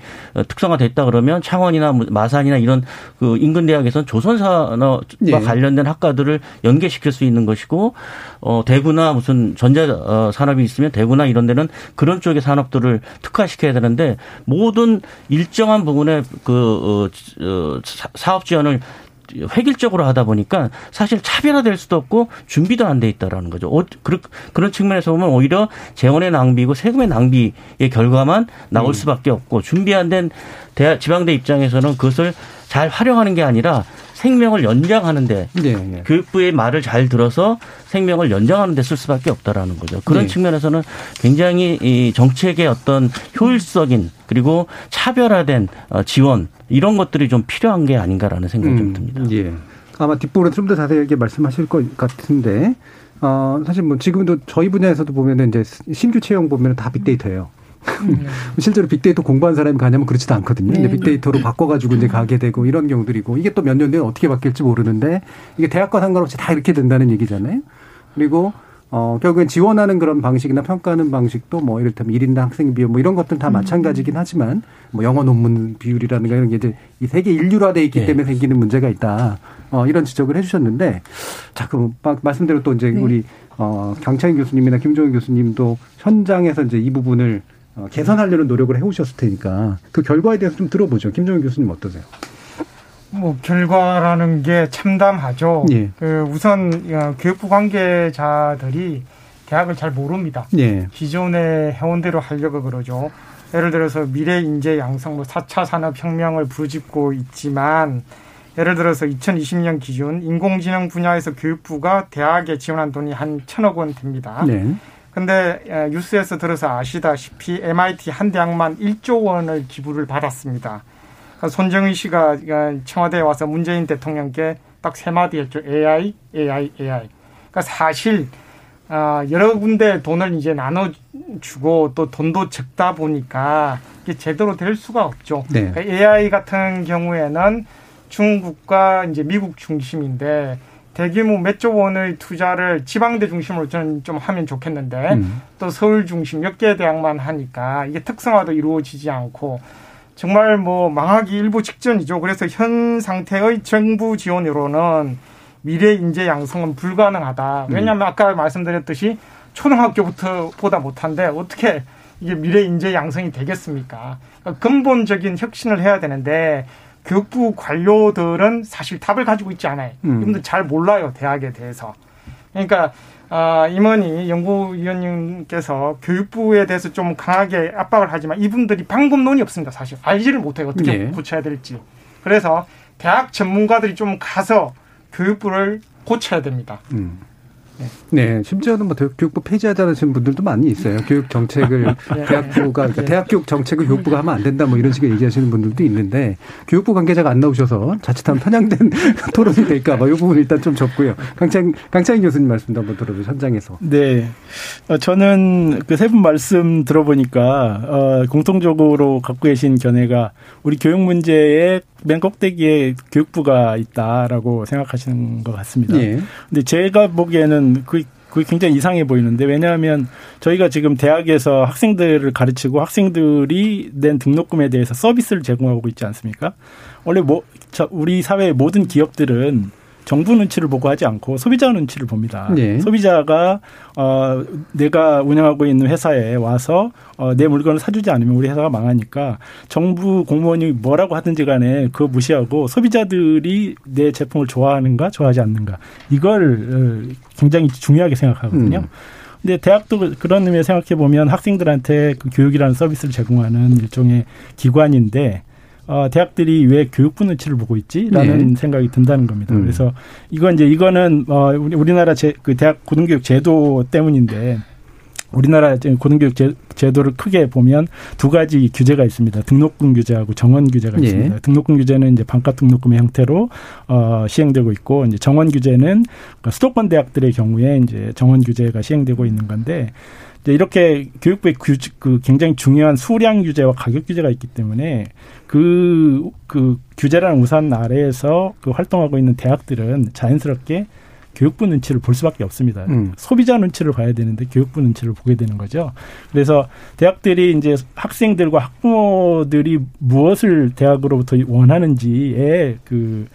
특성화됐다 그러면 창원이나 마산이나 이런 그 인근 대학에서는 조선산업과 네. 관련된 학과들을 연계시킬 수 있는 것이고 어 대구나 무슨 전자 어, 산업이 있으면 대구나 이런 데는 그런 쪽의 산업들을 특화시켜야 되는데 모든 일정한 부분에 그 어, 어 사업 지원을 획일적으로 하다 보니까 사실 차별화될 수도 없고 준비도 안 돼 있다라는 거죠. 어, 그런 측면에서 보면 오히려 재원의 낭비고 세금의 낭비의 결과만 나올 음. 수밖에 없고 준비 안 된 지방대 입장에서는 그것을 잘 활용하는 게 아니라 생명을 연장하는데 네, 네. 교육부의 말을 잘 들어서 생명을 연장하는 데 쓸 수밖에 없다라는 거죠. 그런 네. 측면에서는 굉장히 이 정책의 어떤 효율적인 그리고 차별화된 어, 지원 이런 것들이 좀 필요한 게 아닌가라는 생각이 음, 좀 듭니다. 예. 아마 뒷부분에 좀 더 자세하게 말씀하실 것 같은데 어, 사실 뭐 지금도 저희 분야에서도 보면은 이제 신규 채용 보면은 다 빅데이터예요. 음. 실제로 빅데이터 공부한 사람이 가냐면 그렇지도 않거든요. 네. 빅데이터로 바꿔가지고 이제 가게 되고 이런 경우들이고 이게 또 몇 년 뒤에 어떻게 바뀔지 모르는데 이게 대학과 상관없이 다 이렇게 된다는 얘기잖아요. 그리고 어, 결국엔 지원하는 그런 방식이나 평가하는 방식도 뭐 이를테면 1인당 학생 비용 뭐 이런 것들은 다 음. 마찬가지긴 하지만 뭐 영어 논문 비율이라든가 이런 게 이제 이 세계 인류화돼 있기 네. 때문에 생기는 문제가 있다. 어, 이런 지적을 해 주셨는데 자, 그럼 말씀대로 또 이제 네. 우리 어, 강창인 교수님이나 김종인 교수님도 현장에서 이제 이 부분을 어, 개선하려는 노력을 해오셨을 테니까 그 결과에 대해서 좀 들어보죠. 김정은 교수님 어떠세요? 뭐 결과라는 게 참담하죠. 예. 그 우선 어, 교육부 관계자들이 대학을 잘 모릅니다. 예. 기존의 해원대로 하려고 그러죠. 예를 들어서 미래 인재 양성, 뭐 4차 산업혁명을 부르짖고 있지만 예를 들어서 2020년 기준 인공지능 분야에서 교육부가 대학에 지원한 돈이 한 천억 원 됩니다. 네. 근데 뉴스에서 들어서 아시다시피 MIT 한 대학만 1조 원을 기부를 받았습니다. 그러니까 손정희 씨가 청와대에 와서 문재인 대통령께 딱 세 마디 했죠. AI, AI, AI. 그러니까 사실 아, 여러 군데 돈을 이제 나눠주고 또 돈도 적다 보니까 이게 제대로 될 수가 없죠. 네. 그러니까 AI 같은 경우에는 중국과 이제 미국 중심인데 대규모 몇 조 원의 투자를 지방대 중심으로 저는 좀 하면 좋겠는데 음. 또 서울 중심 몇 개 대학만 하니까 이게 특성화도 이루어지지 않고 정말 뭐 망하기 일부 직전이죠. 그래서 현 상태의 정부 지원으로는 미래 인재 양성은 불가능하다. 음. 왜냐하면 아까 말씀드렸듯이 초등학교부터 보다 못한데 어떻게 이게 미래 인재 양성이 되겠습니까? 그러니까 근본적인 혁신을 해야 되는데 교육부 관료들은 사실 답을 가지고 있지 않아요. 음. 이분들 잘 몰라요 대학에 대해서. 그러니까 아, 임원이 연구위원님께서 교육부에 대해서 좀 강하게 압박을 하지만 이분들이 방법론이 없습니다. 사실 알지를 못해요 어떻게 네. 고쳐야 될지. 그래서 대학 전문가들이 좀 가서 교육부를 고쳐야 됩니다. 음. 네, 심지어는 뭐 교육부 폐지하자는 분들도 많이 있어요. 교육 정책을 네. 대학부가 그러니까 네. 대학 교육 정책을 교육부가 하면 안 된다 뭐 이런 식의 얘기하시는 분들도 있는데 교육부 관계자가 안 나오셔서 자칫하면 편향된 토론이 될까 봐 이 부분 일단 좀 접고요. 강창 강창희 교수님 말씀도 한번 들어보죠 현장에서. 네, 어, 저는 그 세 분 말씀 들어보니까 어, 공통적으로 갖고 계신 견해가 우리 교육 문제의 맨 꼭대기에 교육부가 있다라고 생각하시는 것 같습니다. 예. 근데 제가 보기에는 그 그게 굉장히 이상해 보이는데 왜냐하면 저희가 지금 대학에서 학생들을 가르치고 학생들이 낸 등록금에 대해서 서비스를 제공하고 있지 않습니까? 원래 뭐 우리 사회의 모든 기업들은 정부 눈치를 보고 하지 않고 소비자 눈치를 봅니다. 네. 소비자가 어 내가 운영하고 있는 회사에 와서 어내 물건을 사주지 않으면 우리 회사가 망하니까 정부 공무원이 뭐라고 하든지 간에 그거 무시하고 소비자들이 내 제품을 좋아하는가 좋아하지 않는가 이걸 어, 굉장히 중요하게 생각하거든요. 음. 근데 대학도 그런 의미에 생각해 보면 학생들한테 그 교육이라는 서비스를 제공하는 일종의 기관인데 어, 대학들이 왜 교육부 눈치를 보고 있지라는 네. 생각이 든다는 겁니다. 음. 그래서 이건 이제 이거는 어, 우리나라 제, 그 대학 고등교육 제도 때문인데 우리나라 고등교육 제, 도를 크게 보면 두 가지 규제가 있습니다. 등록금 규제하고 정원 규제가 예. 있습니다. 등록금 규제는 이제 반값 등록금의 형태로 어, 시행되고 있고 이제 정원 규제는 그러니까 수도권 대학들의 경우에 이제 정원 규제가 시행되고 있는 건데 이렇게 교육부의 규, 그 굉장히 중요한 수량 규제와 가격 규제가 있기 때문에 그, 그 규제라는 우산 아래에서 그 활동하고 있는 대학들은 자연스럽게 교육부 눈치를 볼 수밖에 없습니다. 음. 소비자 눈치를 봐야 되는데 교육부 눈치를 보게 되는 거죠. 그래서 대학들이 이제 학생들과 학부모들이 무엇을 대학으로부터 원하는지에 그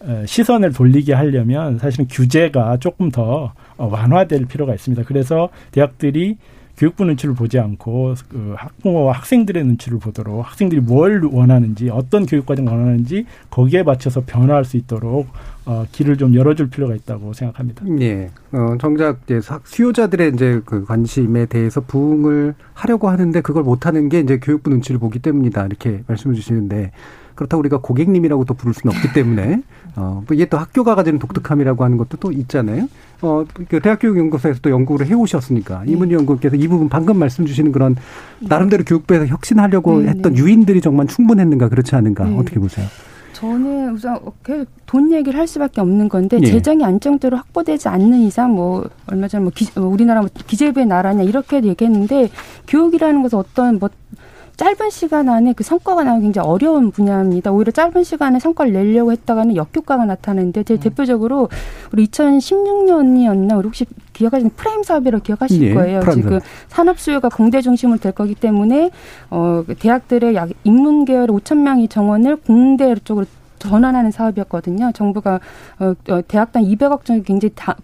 어, 시선을 돌리게 하려면 사실은 규제가 조금 더 완화될 필요가 있습니다. 그래서 대학들이 교육부 눈치를 보지 않고 그 학부모와 학생들의 눈치를 보도록 학생들이 뭘 원하는지 어떤 교육과정 원하는지 거기에 맞춰서 변화할 수 있도록 어, 길을 좀 열어줄 필요가 있다고 생각합니다. 예. 어, 정작 이제 수요자들의 이제 그 관심에 대해서 부응을 하려고 하는데 그걸 못하는 게 이제 교육부 눈치를 보기 때문이다 이렇게 말씀을 주시는데 그렇다고 우리가 고객님이라고 또 부를 수는 없기 때문에 어, 뭐 이게 또 학교가 가지는 독특함이라고 하는 것도 또 있잖아요. 어, 그 대학교육연구소에서 또 연구를 해오셨으니까 네. 이문희 연구원께서 이 부분 방금 말씀 주시는 그런 나름대로 교육부에서 혁신하려고 네, 했던 네. 유인들이 정말 충분했는가 그렇지 않은가 네. 어떻게 보세요? 저는 우선 계속 돈 얘기를 할 수밖에 없는 건데 예. 재정이 안정적으로 확보되지 않는 이상 뭐 얼마 전에 뭐 기, 뭐 우리나라 뭐 기재부의 나라냐 이렇게 얘기했는데 교육이라는 것은 어떤 뭐 짧은 시간 안에 그 성과가 나오기 굉장히 어려운 분야입니다. 오히려 짧은 시간에 성과를 내려고 했다가는 역효과가 나타나는데 제 음. 대표적으로 우리 2016년이었나 우리 혹시 기억하시는 프레임 사업이라고 기억하실 네, 거예요. 지금 산업 수요가 공대 중심으로 될 거기 때문에 어 대학들의 약 인문 계열 5천 명이 정원을 공대 쪽으로 전환하는 사업이었거든요. 정부가 어, 어 대학당 200억 정도 굉장히 다,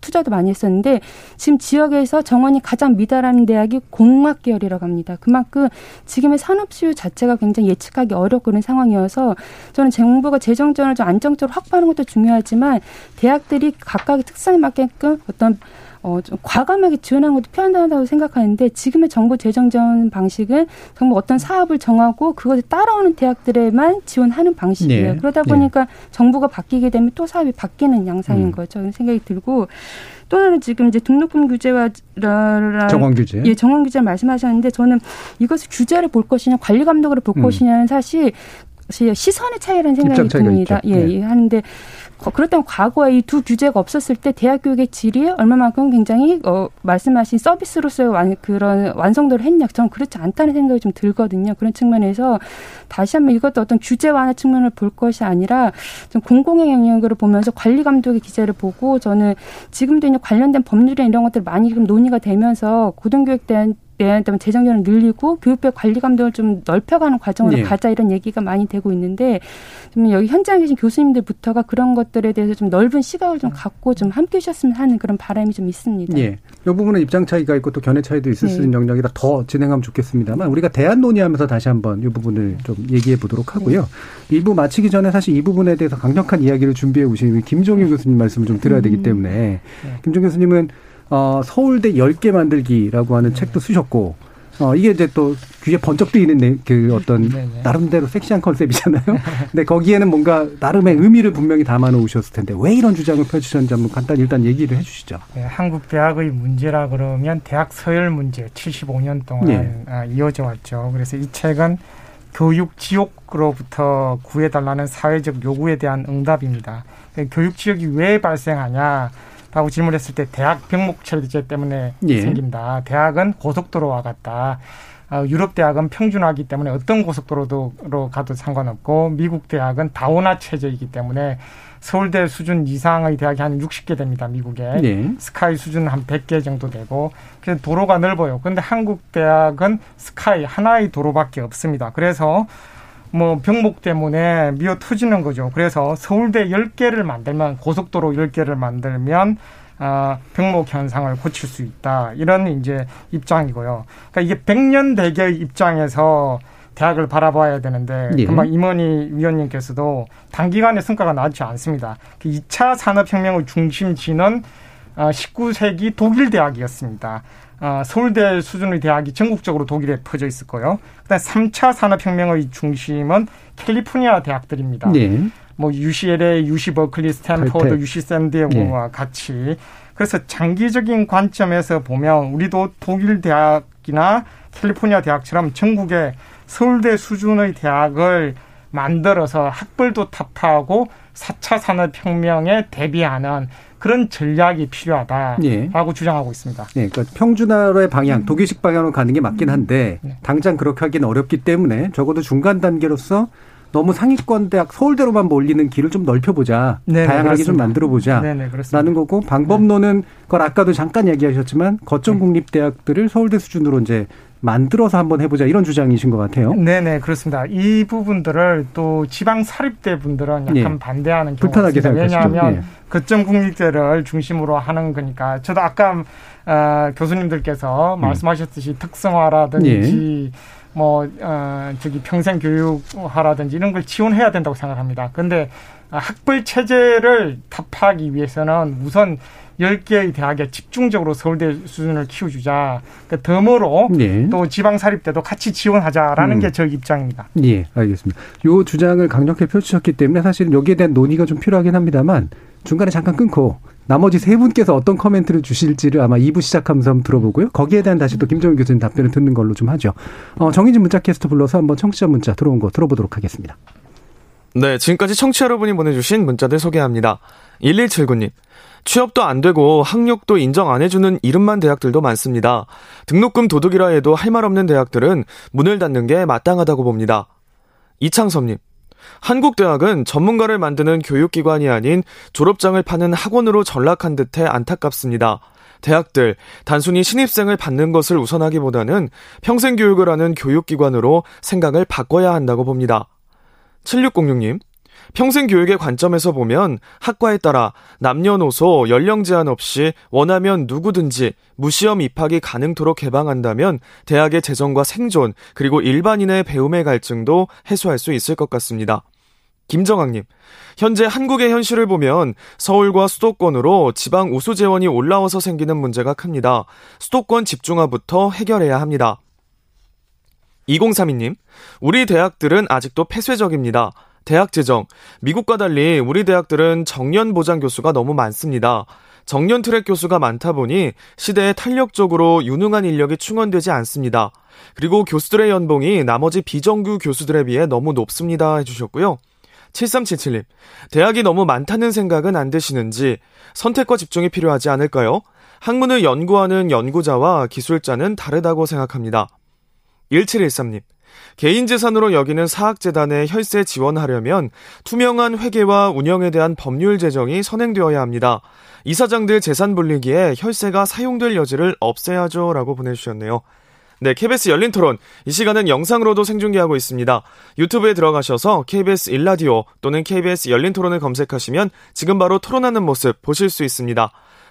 투자도 많이 했었는데 지금 지역에서 정원이 가장 미달하는 대학이 공학 계열이라고 합니다. 그만큼 지금의 산업 수요 자체가 굉장히 예측하기 어렵고 그런 상황이어서 저는 정부가 재정 지원을 좀 안정적으로 확보하는 것도 중요하지만 대학들이 각각의 특성에 맞게끔 어떤 어, 좀 과감하게 지원하는 것도 필요하다고 생각하는데 지금의 정부 재정 지원 방식은 정부 어떤 사업을 정하고 그것에 따라오는 대학들에만 지원하는 방식이에요. 네. 그러다 보니까 네. 정부가 바뀌게 되면 또 사업이 바뀌는 양상인 음. 거죠. 생각이 들고 또 하나는 지금 이제 등록금 규제와 정원 규제. 예, 정원 규제 말씀하셨는데 저는 이것을 규제를 볼 것이냐 관리 감독을 볼 음. 것이냐는 사실 시선의 차이라는 생각이 듭니다. 예, 네. 예, 하는데 그렇다면 과거에 이 두 규제가 없었을 때 대학 교육의 질이 얼마만큼 굉장히 어, 말씀하신 서비스로서의 완, 그런 완성도를 했냐 저는 그렇지 않다는 생각이 좀 들거든요. 그런 측면에서 다시 한번 이것도 어떤 규제 완화 측면을 볼 것이 아니라 좀 공공의 영역으로 보면서 관리 감독의 기재를 보고 저는 지금도 이제 관련된 법률이나 이런 것들 많이 좀 논의가 되면서 고등교육 대한 대한 재정전을 늘리고 교육별 관리 감독을 좀 넓혀가는 과정으로 네. 가자 이런 얘기가 많이 되고 있는데 좀 여기 현장에 계신 교수님들부터가 그런 것들에 대해서 좀 넓은 시각을 좀 갖고 좀 함께 하셨으면 하는 그런 바람이 좀 있습니다. 예. 이 부분은 입장 차이가 있고 또 견해 차이도 있을 수 네. 있는 영역이라 더 진행하면 좋겠습니다만 우리가 대안 논의하면서 다시 한번 이 부분을 좀 얘기해 보도록 하고요. 네. 일부 마치기 전에 사실 이 부분에 대해서 강력한 이야기를 준비해 오신 김종일 교수님 말씀을 좀 들어야 되기 음. 때문에 네. 김종 교수님은 어, 서울대 10개 만들기라고 하는 책도 쓰셨고, 어, 이게 이제 또 귀에 번쩍 뜨이는 그 어떤 네네. 나름대로 섹시한 컨셉이잖아요. 근데 거기에는 뭔가 나름의 의미를 분명히 담아 놓으셨을 텐데 왜 이런 주장을 펼치셨는지 한번 간단히 일단 얘기를 해 주시죠. 네, 한국 대학의 문제라 그러면 대학 서열 문제 75년 동안 네. 이어져 왔죠. 그래서 이 책은 교육 지옥으로부터 구해달라는 사회적 요구에 대한 응답입니다. 교육 지옥이 왜 발생하냐? 라고 질문했을 때 대학 병목 체제 때문에 예. 생긴다. 대학은 고속도로와 같다. 어, 유럽 대학은 평준화기 때문에 어떤 고속도로로 가도 상관없고 미국 대학은 다원화 체제이기 때문에 서울대 수준 이상의 대학이 한 60개 됩니다. 미국에. 네. 스카이 수준 한 100개 정도 되고 그래서 도로가 넓어요. 그런데 한국 대학은 스카이 하나의 도로밖에 없습니다. 그래서 뭐 병목 때문에 미어 터지는 거죠. 그래서 서울대 10개를 만들면 고속도로 10개를 만들면 아, 병목 현상을 고칠 수 있다. 이런 이제 입장이고요. 그러니까 이게 백년 대계의 입장에서 대학을 바라봐야 되는데 예. 금방 임원희 위원님께서도 단기간에 성과가 나지 않습니다. 2차 그 산업혁명의 중심지는 19세기 아, 독일 대학이었습니다. 아, 서울대 수준의 대학이 전국적으로 독일에 퍼져 있을 거예요. 그다음 3차 산업혁명의 중심은 캘리포니아 대학들입니다. 네. 뭐 UCLA, UC 버클리, 스탠포드, UC 샌디에고와 네. 같이 그래서 장기적인 관점에서 보면 우리도 독일 대학이나 캘리포니아 대학처럼 전국에 서울대 수준의 대학을 만들어서 학벌도 타파하고 4차 산업혁명에 대비하는 그런 전략이 필요하다라고 예. 주장하고 있습니다. 예, 그러니까 평준화의 방향, 독일식 방향으로 가는 게 맞긴 한데 네. 당장 그렇게 하기는 어렵기 때문에 적어도 중간 단계로서 너무 상위권 대학 서울대로만 몰리는 길을 좀 넓혀보자. 네네, 다양하게 그렇습니다. 좀 만들어보자. 네네, 라는 거고 방법론은 그걸 아까도 잠깐 얘기하셨지만 거점 네. 국립 대학들을 서울대 수준으로 이제 만들어서 한번 해보자 이런 주장이신 것 같아요. 네네 그렇습니다. 이 부분들을 또 지방 사립대 분들은 약간 예. 반대하는 경우가 있습니다. 왜냐하면 예. 거점 국립대를 중심으로 하는 거니까 저도 아까 어, 교수님들께서 음. 말씀하셨듯이 특성화라든지 예. 뭐, 어, 저기 평생 교육하라든지 이런 걸 지원해야 된다고 생각합니다. 근데 학벌 체제를 타파하기 위해서는 우선 10개의 대학에 집중적으로 서울대 수준을 키워주자. 그 덤으로 네. 또 지방사립대도 같이 지원하자라는 음. 게저 입장입니다. 예, 알겠습니다. 요 주장을 강력하게 펼치셨기 때문에 사실은 여기에 대한 논의가 좀 필요하긴 합니다만 중간에 잠깐 끊고 나머지 세 분께서 어떤 커멘트를 주실지를 아마 2부 시작하면서 한번 들어보고요. 거기에 대한 다시 또 김정은 교수님 답변을 듣는 걸로 좀 하죠. 어, 정희진 문자 캐스터 불러서 한번 청취자 문자 들어온 거 들어보도록 하겠습니다. 네, 지금까지 청취자 여러분이 보내주신 문자들 소개합니다. 1179님. 취업도 안 되고 학력도 인정 안 해주는 이름만 대학들도 많습니다. 등록금 도둑이라 해도 할 말 없는 대학들은 문을 닫는 게 마땅하다고 봅니다. 이창섭님. 한국 대학은 전문가를 만드는 교육기관이 아닌 졸업장을 파는 학원으로 전락한 듯해 안타깝습니다. 대학들 단순히 신입생을 받는 것을 우선하기보다는 평생 교육을 하는 교육기관으로 생각을 바꿔야 한다고 봅니다. 7606님, 평생 교육의 관점에서 보면 학과에 따라 남녀노소 연령 제한 없이 원하면 누구든지 무시험 입학이 가능토록 개방한다면 대학의 재정과 생존 그리고 일반인의 배움의 갈증도 해소할 수 있을 것 같습니다. 김정학님, 현재 한국의 현실을 보면 서울과 수도권으로 지방 우수 재원이 올라와서 생기는 문제가 큽니다. 수도권 집중화부터 해결해야 합니다. 2032님, 우리 대학들은 아직도 폐쇄적입니다. 대학 재정. 미국과 달리 우리 대학들은 정년 보장 교수가 너무 많습니다. 정년 트랙 교수가 많다 보니 시대에 탄력적으로 유능한 인력이 충원되지 않습니다. 그리고 교수들의 연봉이 나머지 비정규 교수들에 비해 너무 높습니다. 해주셨고요. 7377님, 대학이 너무 많다는 생각은 안 드시는지 선택과 집중이 필요하지 않을까요? 학문을 연구하는 연구자와 기술자는 다르다고 생각합니다. 1713님, 개인 재산으로 여기는 사학재단에 혈세 지원하려면 투명한 회계와 운영에 대한 법률 제정이 선행되어야 합니다. 이사장들 재산 불리기에 혈세가 사용될 여지를 없애야죠. 라고 보내주셨네요. 네, KBS 열린 토론. 이 시간은 영상으로도 생중계하고 있습니다. 유튜브에 들어가셔서 KBS 일라디오 또는 KBS 열린 토론을 검색하시면 지금 바로 토론하는 모습 보실 수 있습니다.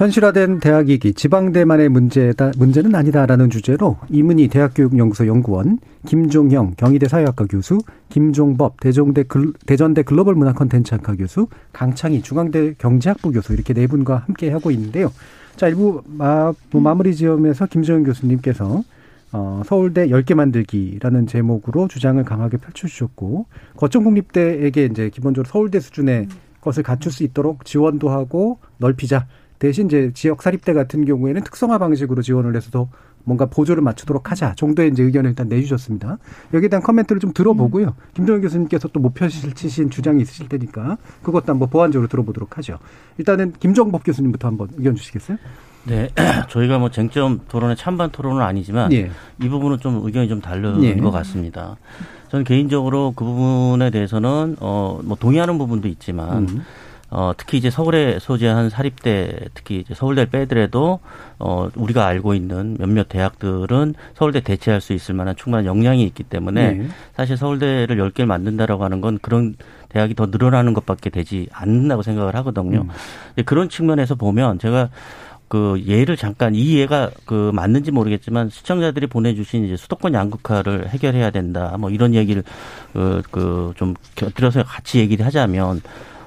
현실화된 대학이기 지방대만의 문제다 문제는 아니다라는 주제로 이문희 대학교육연구소 연구원, 김종형 경희대 사회학과 교수, 김종법 대종대 글, 대전대 글로벌 문화 컨텐츠학과 교수, 강창희 중앙대 경제학부 교수 이렇게 네 분과 함께 하고 있는데요. 자 일부 마, 뭐 마무리 지점에서 김종형 교수님께서 어, 서울대 10개 만들기라는 제목으로 주장을 강하게 펼쳐주셨고, 거점국립대에게 이제 기본적으로 서울대 수준의 것을 갖출 수 있도록 지원도 하고 넓히자. 대신 이제 지역 사립대 같은 경우에는 특성화 방식으로 지원을 해서도 뭔가 보조를 맞추도록 하자 정도의 이제 의견을 일단 내주셨습니다. 여기에 대한 커멘트를 좀 들어보고요. 음. 김정일 교수님께서 또못 펴시신 주장이 있으실 테니까 그것도 한번 보완적으로 들어보도록 하죠. 일단은 김정법 교수님부터 한번 의견 주시겠어요? 네, 저희가 뭐 쟁점 토론의 찬반 토론은 아니지만 예. 이 부분은 좀 의견이 좀 다른 예. 것 같습니다. 저는 개인적으로 그 부분에 대해서는 어뭐 동의하는 부분도 있지만 음. 어, 특히 이제 서울에 소재한 사립대, 특히 이제 서울대를 빼더라도, 어, 우리가 알고 있는 몇몇 대학들은 서울대 대체할 수 있을 만한 충분한 역량이 있기 때문에 네. 사실 서울대를 열 개를 만든다라고 하는 건 그런 대학이 더 늘어나는 것밖에 되지 않는다고 생각을 하거든요. 음. 그런 측면에서 보면 제가 그 예를 잠깐 이 예가 그 맞는지 모르겠지만 시청자들이 보내주신 이제 수도권 양극화를 해결해야 된다 뭐 이런 얘기를 그그좀 곁들여서 같이 얘기를 하자면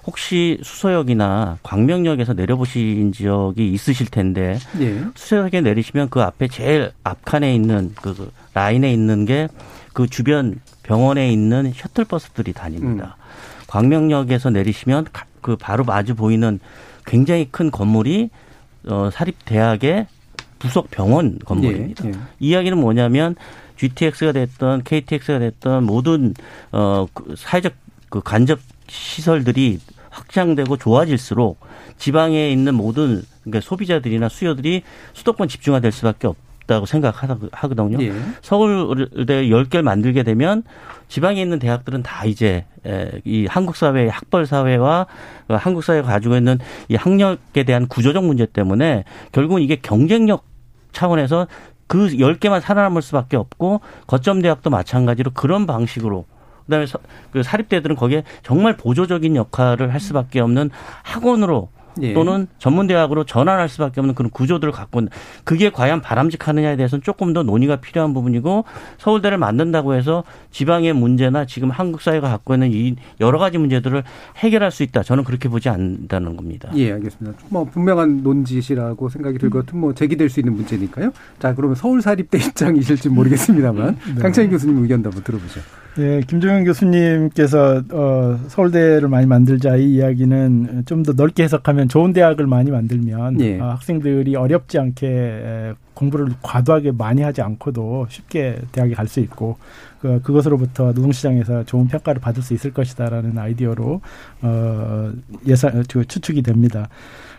혹시 수서역이나 광명역에서 내려보신 지역이 있으실 텐데 예. 수서역에 내리시면 그 앞에 제일 앞칸에 있는 그 라인에 있는 게 그 주변 병원에 있는 셔틀버스들이 다닙니다. 음. 광명역에서 내리시면 그 바로 마주 보이는 굉장히 큰 건물이 어 사립대학의 부속 병원 건물입니다. 예. 예. 이야기는 뭐냐면 GTX가 됐던 KTX가 됐던 모든 어그 사회적 그 간접 시설들이 확장되고 좋아질수록 지방에 있는 모든 그러니까 소비자들이나 수요들이 수도권 집중화될 수밖에 없 다고 생각하거든요. 예. 서울대 10개를 만들게 되면 지방에 있는 대학들은 다 이제 이 한국 사회의 학벌 사회와 한국 사회가 가지고 있는 이 학력에 대한 구조적 문제 때문에 결국은 이게 경쟁력 차원에서 그 10개만 살아남을 수밖에 없고 거점 대학도 마찬가지로 그런 방식으로 그다음에 서, 그 사립대들은 거기에 정말 보조적인 역할을 할 수밖에 없는 학원으로 예. 또는 전문대학으로 전환할 수밖에 없는 그런 구조들을 갖고 있는 그게 과연 바람직하느냐에 대해서는 조금 더 논의가 필요한 부분이고 서울대를 만든다고 해서 지방의 문제나 지금 한국 사회가 갖고 있는 이 여러 가지 문제들을 해결할 수 있다. 저는 그렇게 보지 않는다는 겁니다. 예, 알겠습니다. 뭐 분명한 논지시라고 생각이 들고 뭐 제기될 수 있는 문제니까요. 자, 그러면 서울 사립대 입장이실지 모르겠습니다만 네. 강창희 교수님 의견도 한번 들어보죠. 네, 김종현 교수님께서 어, 서울대를 많이 만들자 이 이야기는 좀 더 넓게 해석하면 좋은 대학을 많이 만들면 예. 어, 학생들이 어렵지 않게 공부를 과도하게 많이 하지 않고도 쉽게 대학에 갈 수 있고 그, 그것으로부터 노동시장에서 좋은 평가를 받을 수 있을 것이다라는 아이디어로 어, 예상 추측이 됩니다.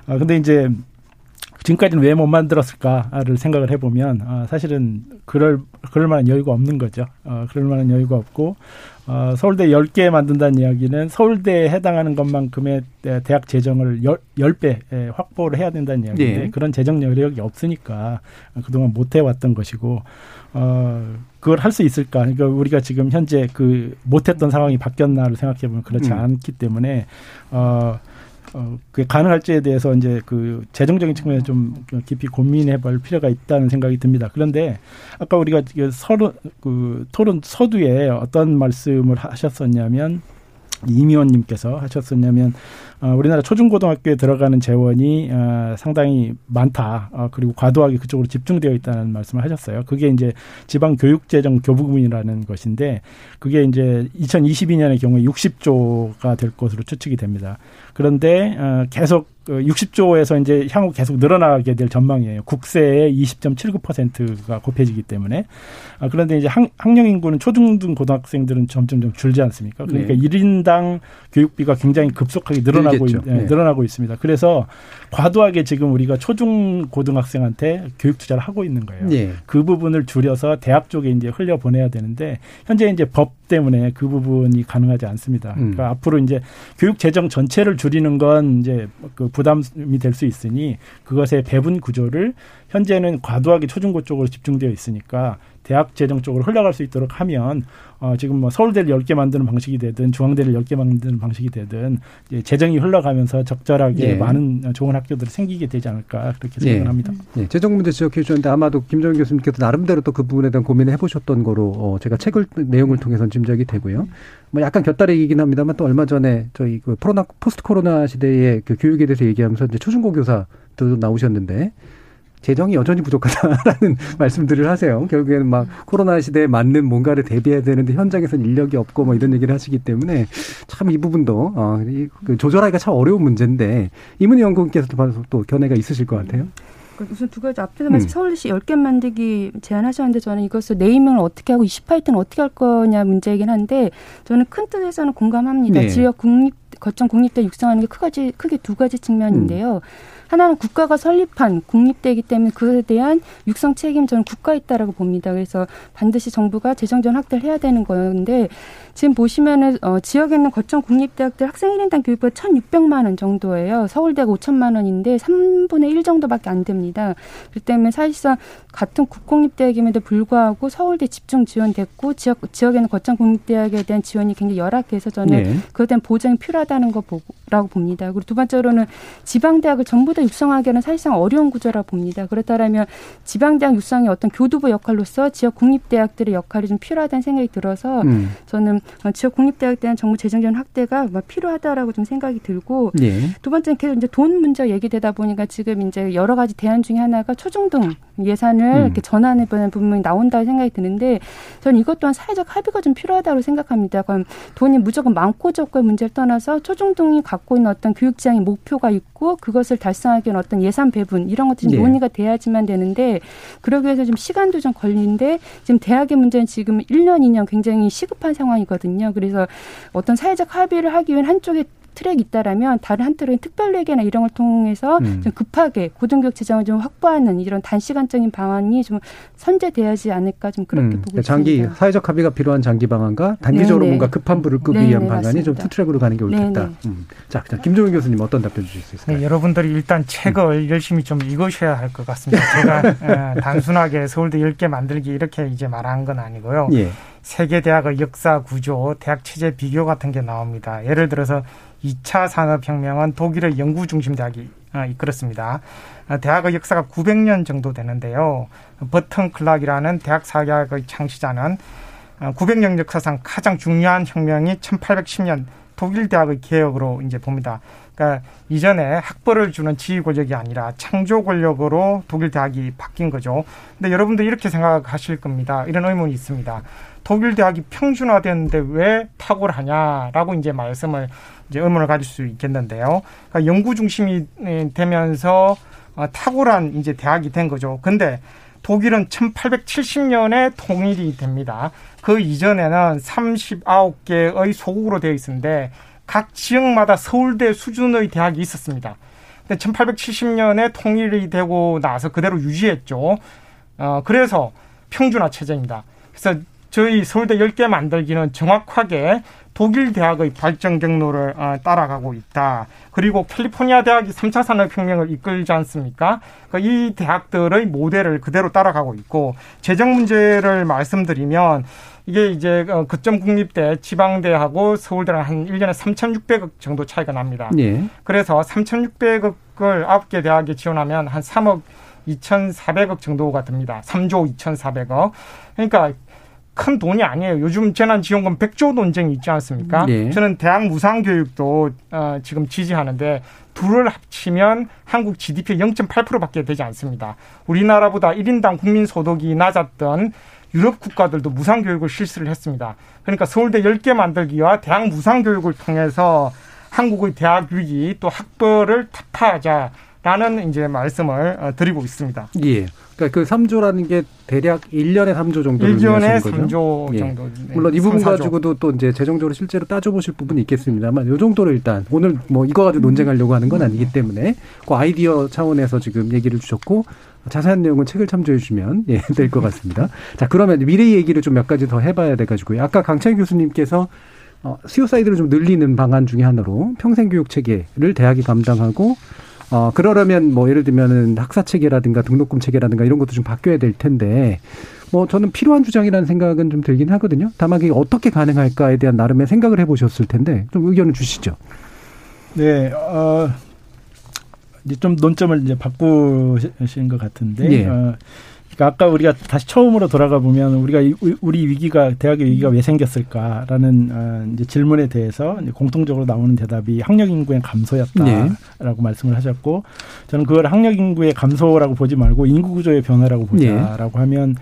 아 근데 이제 지금까지는 왜 못 만들었을까를 생각을 해보면 어, 사실은 그럴 그럴 만한 여유가 없는 거죠. 어, 그럴 만한 여유가 없고 어, 서울대 10개 만든다는 이야기는 서울대에 해당하는 것만큼의 대학 재정을 10, 배 확보를 해야 된다는 이야기인데 네. 그런 재정 여력이 없으니까 그동안 못 해왔던 것이고 어, 그걸 할 수 있을까? 그러니까 우리가 지금 현재 그 못했던 상황이 바뀌었나를 생각해 보면 그렇지 음. 않기 때문에 어, 어, 그게 가능할지에 대해서 이제 그 재정적인 측면에서 좀 깊이 고민해 볼 필요가 있다는 생각이 듭니다. 그런데 아까 우리가 서로 그 토론 서두에 어떤 말씀을 하셨었냐면 이미원님께서 하셨었냐면 어, 우리나라 초중고등학교에 들어가는 재원이 어, 상당히 많다. 어, 그리고 과도하게 그쪽으로 집중되어 있다는 말씀을 하셨어요. 그게 이제 지방 교육재정 교부금이라는 것인데 그게 이제 2022년의 경우에 60조가 될 것으로 추측이 됩니다. 그런데 어, 계속 60조에서 그 이제 향후 계속 늘어나게 될 전망이에요. 국세의 20.79%가 곱해지기 때문에. 아, 그런데 이제 학, 학령 인구는 초중등 고등학생들은 점점 좀 줄지 않습니까? 그러니까 네. 1인당 교육비가 굉장히 급속하게 늘어나고 있, 네. 늘어나고 있습니다. 그래서 과도하게 지금 우리가 초중 고등학생한테 교육 투자를 하고 있는 거예요. 네. 그 부분을 줄여서 대학 쪽에 이제 흘려 보내야 되는데 현재 이제 법 때문에 그 부분이 가능하지 않습니다. 음. 그러니까 앞으로 이제 교육 재정 전체를 줄이는 건 이제 그 부담이 될 수 있으니 그것의 배분 구조를 현재는 과도하게 초중고 쪽으로 집중되어 있으니까 대학 재정 쪽으로 흘러갈 수 있도록 하면 어 지금 뭐 서울대를 열 개 만드는 방식이 되든 중앙대를 열 개 만드는 방식이 되든 이제 재정이 흘러가면서 적절하게 예. 많은 좋은 학교들이 생기게 되지 않을까 그렇게 예. 생각을 합니다. 예. 재정 문제 지적해 주셨는데 아마도 김정인 교수님께서 나름대로 또 그 부분에 대한 고민을 해보셨던 거로 어 제가 책을 내용을 통해서 짐작이 되고요. 뭐 약간 곁다리이긴 합니다만 또 얼마 전에 저희 그 코로나 포스트 코로나 시대의 그 교육에 대해서 얘기하면서 이제 초중고 교사도 나오셨는데 재정이 여전히 부족하다라는 말씀들을 하세요. 결국에는 막 코로나 시대에 맞는 뭔가를 대비해야 되는데 현장에서는 인력이 없고 뭐 이런 얘기를 하시기 때문에 참 이 부분도 어, 이, 그 조절하기가 참 어려운 문제인데 이문희 연구원께서도 또 견해가 있으실 것 같아요. 그 우선 두 가지 앞에서 말씀 음. 서울시 10개 만들기 제안하셨는데 저는 이것을 네이밍을 어떻게 하고 28때는 어떻게 할 거냐 문제이긴 한데 저는 큰 뜻에서는 공감합니다. 네. 지역 국립 거점 국립대 육성하는 게 크가지 크게 두 가지 측면인데요. 음. 하나는 국가가 설립한 국립대이기 때문에 그에 대한 육성 책임 저는 국가에 있다라고 봅니다. 그래서 반드시 정부가 재정전 확대를 해야 되는 건데 지금 보시면은 어, 지역에 있는 거점 국립대학들 학생 1인당 교육비가 1,600만 원 정도예요. 서울대가 5천만 원인데 3분의 1 정도밖에 안 됩니다. 그렇기 때문에 사실상 같은 국공립대학임에도 불구하고 서울대 집중 지원됐고 지역 지역에 있는 거점 국립대학에 대한 지원이 굉장히 열악해서 저는 네. 그에 대한 보장이 필요하다는 거라고 봅니다. 그리고 두 번째로는 지방대학을 전부 다 육성하기는 사실상 어려운 구조라 봅니다. 그렇다면 지방대학 육성의 어떤 교두부 역할로서 지역 국립대학들의 역할이 좀 필요하다는 생각이 들어서 음. 저는 어, 지역 국립대학 대한 정부 재정전 확대가 필요하다라고 좀 생각이 들고 예. 두 번째는 계속 이제 돈 문제 얘기되다 보니까 지금 이제 여러 가지 대안 중에 하나가 초중등 예산을 음. 이렇게 전환해 보는 부분이 나온다고 생각이 드는데 저는 이것 또한 사회적 합의가 좀 필요하다고 생각합니다. 그럼 돈이 무조건 많고 적고의 문제를 떠나서 초중등이 갖고 있는 어떤 교육 지향의 목표가 있고 그것을 달성하기 위한 어떤 예산 배분 이런 것들이 네. 논의가 돼야지만 되는데 그러기 위해서 좀 시간도 좀 걸리는데 지금 대학의 문제는 지금 1년, 2년 굉장히 시급한 상황이거든요. 그래서 어떤 사회적 합의를 하기 위한 한쪽에 트랙이 있다라면 다른 한쪽은 특별례계나 이런 걸 통해서 음. 좀 급하게 고등교육 재정을 좀 확보하는 이런 단시간적인 방안이 좀 선제돼야지 않을까 좀 그렇게 음. 보고 장기 있습니다. 장기 사회적 합의가 필요한 장기 방안과 단기적으로 네네. 뭔가 급한 불을 끄기 네네, 위한 방안이 좀 투트랙으로 가는 게 옳겠다. 음. 자, 김종인 교수님 어떤 답변 주실 수 있을까요? 네, 여러분들이 일단 책을 열심히 좀 읽으셔야 할 것 같습니다. 제가 단순하게 서울대 10개 만들기 이렇게 이제 말한 건 아니고요. 예. 세계 대학의 역사 구조, 대학 체제 비교 같은 게 나옵니다. 예를 들어서 2차 산업혁명은 독일의 연구 중심 대학이 어, 이끌었습니다. 어, 대학의 역사가 900년 정도 되는데요. 버튼 클락이라는 대학 사학의 창시자는 900년 어, 역사상 가장 중요한 혁명이 1810년 독일 대학의 개혁으로 이제 봅니다. 그러니까 이전에 학벌을 주는 지휘 권력이 아니라 창조 권력으로 독일 대학이 바뀐 거죠. 근데 여러분들 이렇게 생각하실 겁니다. 이런 의문이 있습니다. 독일 대학이 평준화되는데 왜 탁월하냐라고 이제 말씀을 이제 의문을 가질 수 있겠는데요. 그러니까 연구 중심이 되면서 어, 탁월한 이제 대학이 된 거죠. 근데 독일은 1870년에 통일이 됩니다. 그 이전에는 39개의 소국으로 되어 있었는데 각 지역마다 서울대 수준의 대학이 있었습니다. 근데 1870년에 통일이 되고 나서 그대로 유지했죠. 어, 그래서 평준화 체제입니다. 그래서 저희 서울대 10개 만들기는 정확하게 독일 대학의 발전 경로를 어, 따라가고 있다. 그리고 캘리포니아 대학이 3차 산업혁명을 이끌지 않습니까? 그러니까 이 대학들의 모델을 그대로 따라가고 있고 재정 문제를 말씀드리면 이게 이제 어, 거점 국립대, 지방대하고 서울대랑 한 1년에 3,600억 정도 차이가 납니다. 예. 그래서 3,600억을 9개 대학에 지원하면 한 3억 2,400억 정도가 됩니다. 3조 2,400억. 그러니까 큰 돈이 아니에요. 요즘 재난지원금 100조 논쟁이 있지 않습니까? 네. 저는 대학 무상교육도 어, 지금 지지하는데 둘을 합치면 한국 GDP의 0.8%밖에 되지 않습니다. 우리나라보다 1인당 국민 소득이 낮았던 유럽 국가들도 무상교육을 실시를 했습니다. 그러니까 서울대 10개 만들기와 대학 무상교육을 통해서 한국의 대학 위기 또 학벌을 타파하자라는 이제 말씀을 어, 드리고 있습니다. 예. 그러니까 그 3조라는 게 대략 1년에 3조 정도를 1년에 3조 예. 정도. 네. 물론 이 부분 3, 가지고도 또 이제 재정적으로 실제로 따져보실 부분이 있겠습니다만 이 정도로 일단 오늘 뭐 이거 가지고 논쟁하려고 하는 건 아니기 때문에 그 아이디어 차원에서 지금 얘기를 주셨고 자세한 내용은 책을 참조해 주시면 예, 될 것 같습니다. 자, 그러면 미래 얘기를 좀 몇 가지 더 해봐야 돼가지고요. 아까 강창희 교수님께서 어, 수요사이드를 좀 늘리는 방안 중의 하나로 평생교육 체계를 대학이 감당하고 어, 그러려면 뭐 예를 들면은 학사 체계라든가 등록금 체계라든가 이런 것도 좀 바뀌어야 될 텐데 뭐 저는 필요한 주장이라는 생각은 좀 들긴 하거든요. 다만 이게 어떻게 가능할까에 대한 나름의 생각을 해보셨을 텐데 좀 의견을 주시죠. 네, 어, 이제 좀 논점을 이제 바꾸신 것 같은데. 예. 어, 그러니까 아까 우리가 다시 처음으로 돌아가 보면 우리가 우리 위기가 대학의 위기가 왜 생겼을까라는 어, 이제 질문에 대해서 이제 공통적으로 나오는 대답이 학력 인구의 감소였다라고 네. 말씀을 하셨고 저는 그걸 학력 인구의 감소라고 보지 말고 인구 구조의 변화라고 보자라고 네. 하면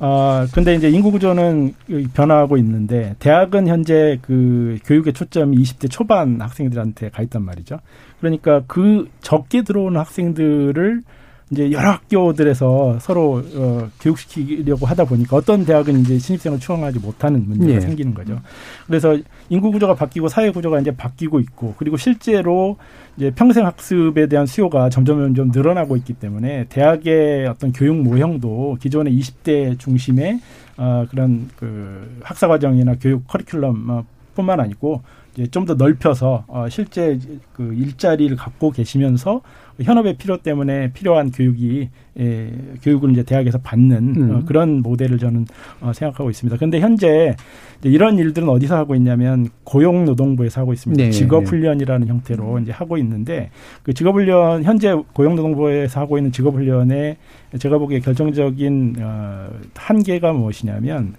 어, 근데 이제 인구 구조는 변화하고 있는데 대학은 현재 그 교육의 초점이 20대 초반 학생들한테 가 있단 말이죠. 그러니까 그 적게 들어오는 학생들을 이제 여러 학교들에서 서로 어, 교육시키려고 하다 보니까 어떤 대학은 이제 신입생을 추앙하지 못하는 문제가 예. 생기는 거죠. 그래서 인구 구조가 바뀌고 사회 구조가 이제 바뀌고 있고 그리고 실제로 이제 평생 학습에 대한 수요가 점점 점점 늘어나고 있기 때문에 대학의 어떤 교육 모형도 기존의 20대 중심의 어, 그런 그 학사 과정이나 교육 커리큘럼 어, 뿐만 아니고 좀 더 넓혀서 어, 실제 그 일자리를 갖고 계시면서 현업의 필요 때문에 필요한 교육이 예, 교육을 이제 대학에서 받는 음. 어, 그런 모델을 저는 어, 생각하고 있습니다. 그런데 현재 이런 일들은 어디서 하고 있냐면 고용노동부에서 하고 있습니다. 네. 직업훈련이라는 형태로 이제 하고 있는데 그 직업훈련 현재 고용노동부에서 하고 있는 직업훈련에 제가 보기에 결정적인 어, 한계가 무엇이냐면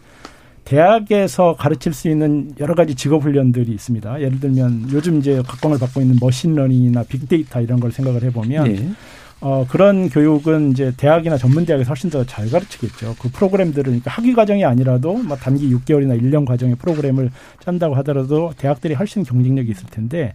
대학에서 가르칠 수 있는 여러 가지 직업 훈련들이 있습니다. 예를 들면 요즘 이제 각광을 받고 있는 machine learning이나 빅데이터 이런 걸 생각을 해보면 네. 어, 그런 교육은 이제 대학이나 전문 대학에서 훨씬 더 잘 가르치겠죠. 그 프로그램들은 그러니까 학위 과정이 아니라도 뭐 단기 6개월이나 1년 과정의 프로그램을 짠다고 하더라도 대학들이 훨씬 경쟁력이 있을 텐데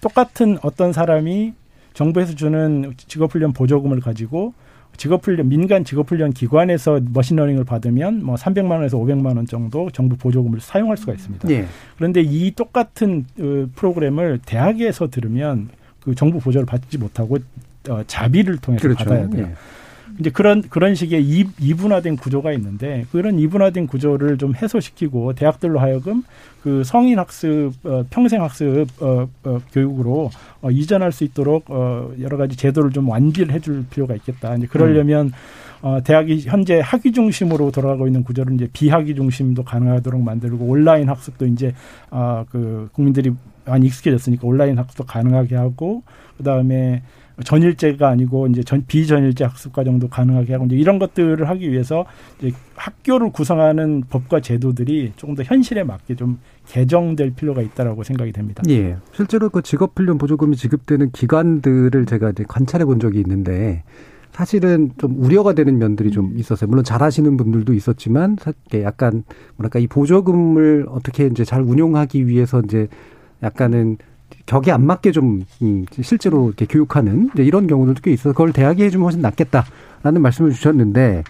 똑같은 어떤 사람이 정부에서 주는 직업훈련 보조금을 가지고 직업훈련 민간 직업훈련 기관에서 machine learning을 받으면 뭐 300만 원에서 500만 원 정도 정부 보조금을 사용할 수가 있습니다. 예. 그런데 이 똑같은 어, 프로그램을 대학에서 들으면 그 정부 보조를 받지 못하고 어, 자비를 통해서 그렇죠. 받아야 돼요. 예. 이제 그런 그런 식의 이, 이분화된 구조가 있는데 그런 이분화된 구조를 좀 해소시키고 대학들로 하여금 그 성인 학습 어, 평생 학습 어, 어, 교육으로 어, 이전할 수 있도록 어, 여러 가지 제도를 좀 완비를 해줄 필요가 있겠다. 이제 그러려면 음. 어, 대학이 현재 학위 중심으로 돌아가고 있는 구조를 이제 비학위 중심도 가능하도록 만들고 온라인 학습도 이제 아, 그 국민들이 많이 익숙해졌으니까 온라인 학습도 가능하게 하고 그 다음에 전일제가 아니고 이제 전 비전일제 학습 과정도 가능하게 하고 이제 이런 것들을 하기 위해서 이제 학교를 구성하는 법과 제도들이 조금 더 현실에 맞게 좀 개정될 필요가 있다라고 생각이 됩니다. 예. 실제로 그 직업훈련 보조금이 지급되는 기관들을 제가 이제 관찰해 본 적이 있는데 사실은 좀 우려가 되는 면들이 좀 있었어요. 물론 잘하시는 분들도 있었지만 약간 뭐랄까 이 보조금을 어떻게 이제 잘 운용하기 위해서 이제 약간은 격에 안 맞게 좀 음, 실제로 이렇게 교육하는 이런 경우들도 꽤 있어서 그걸 대학이 해주면 훨씬 낫겠다라는 말씀을 주셨는데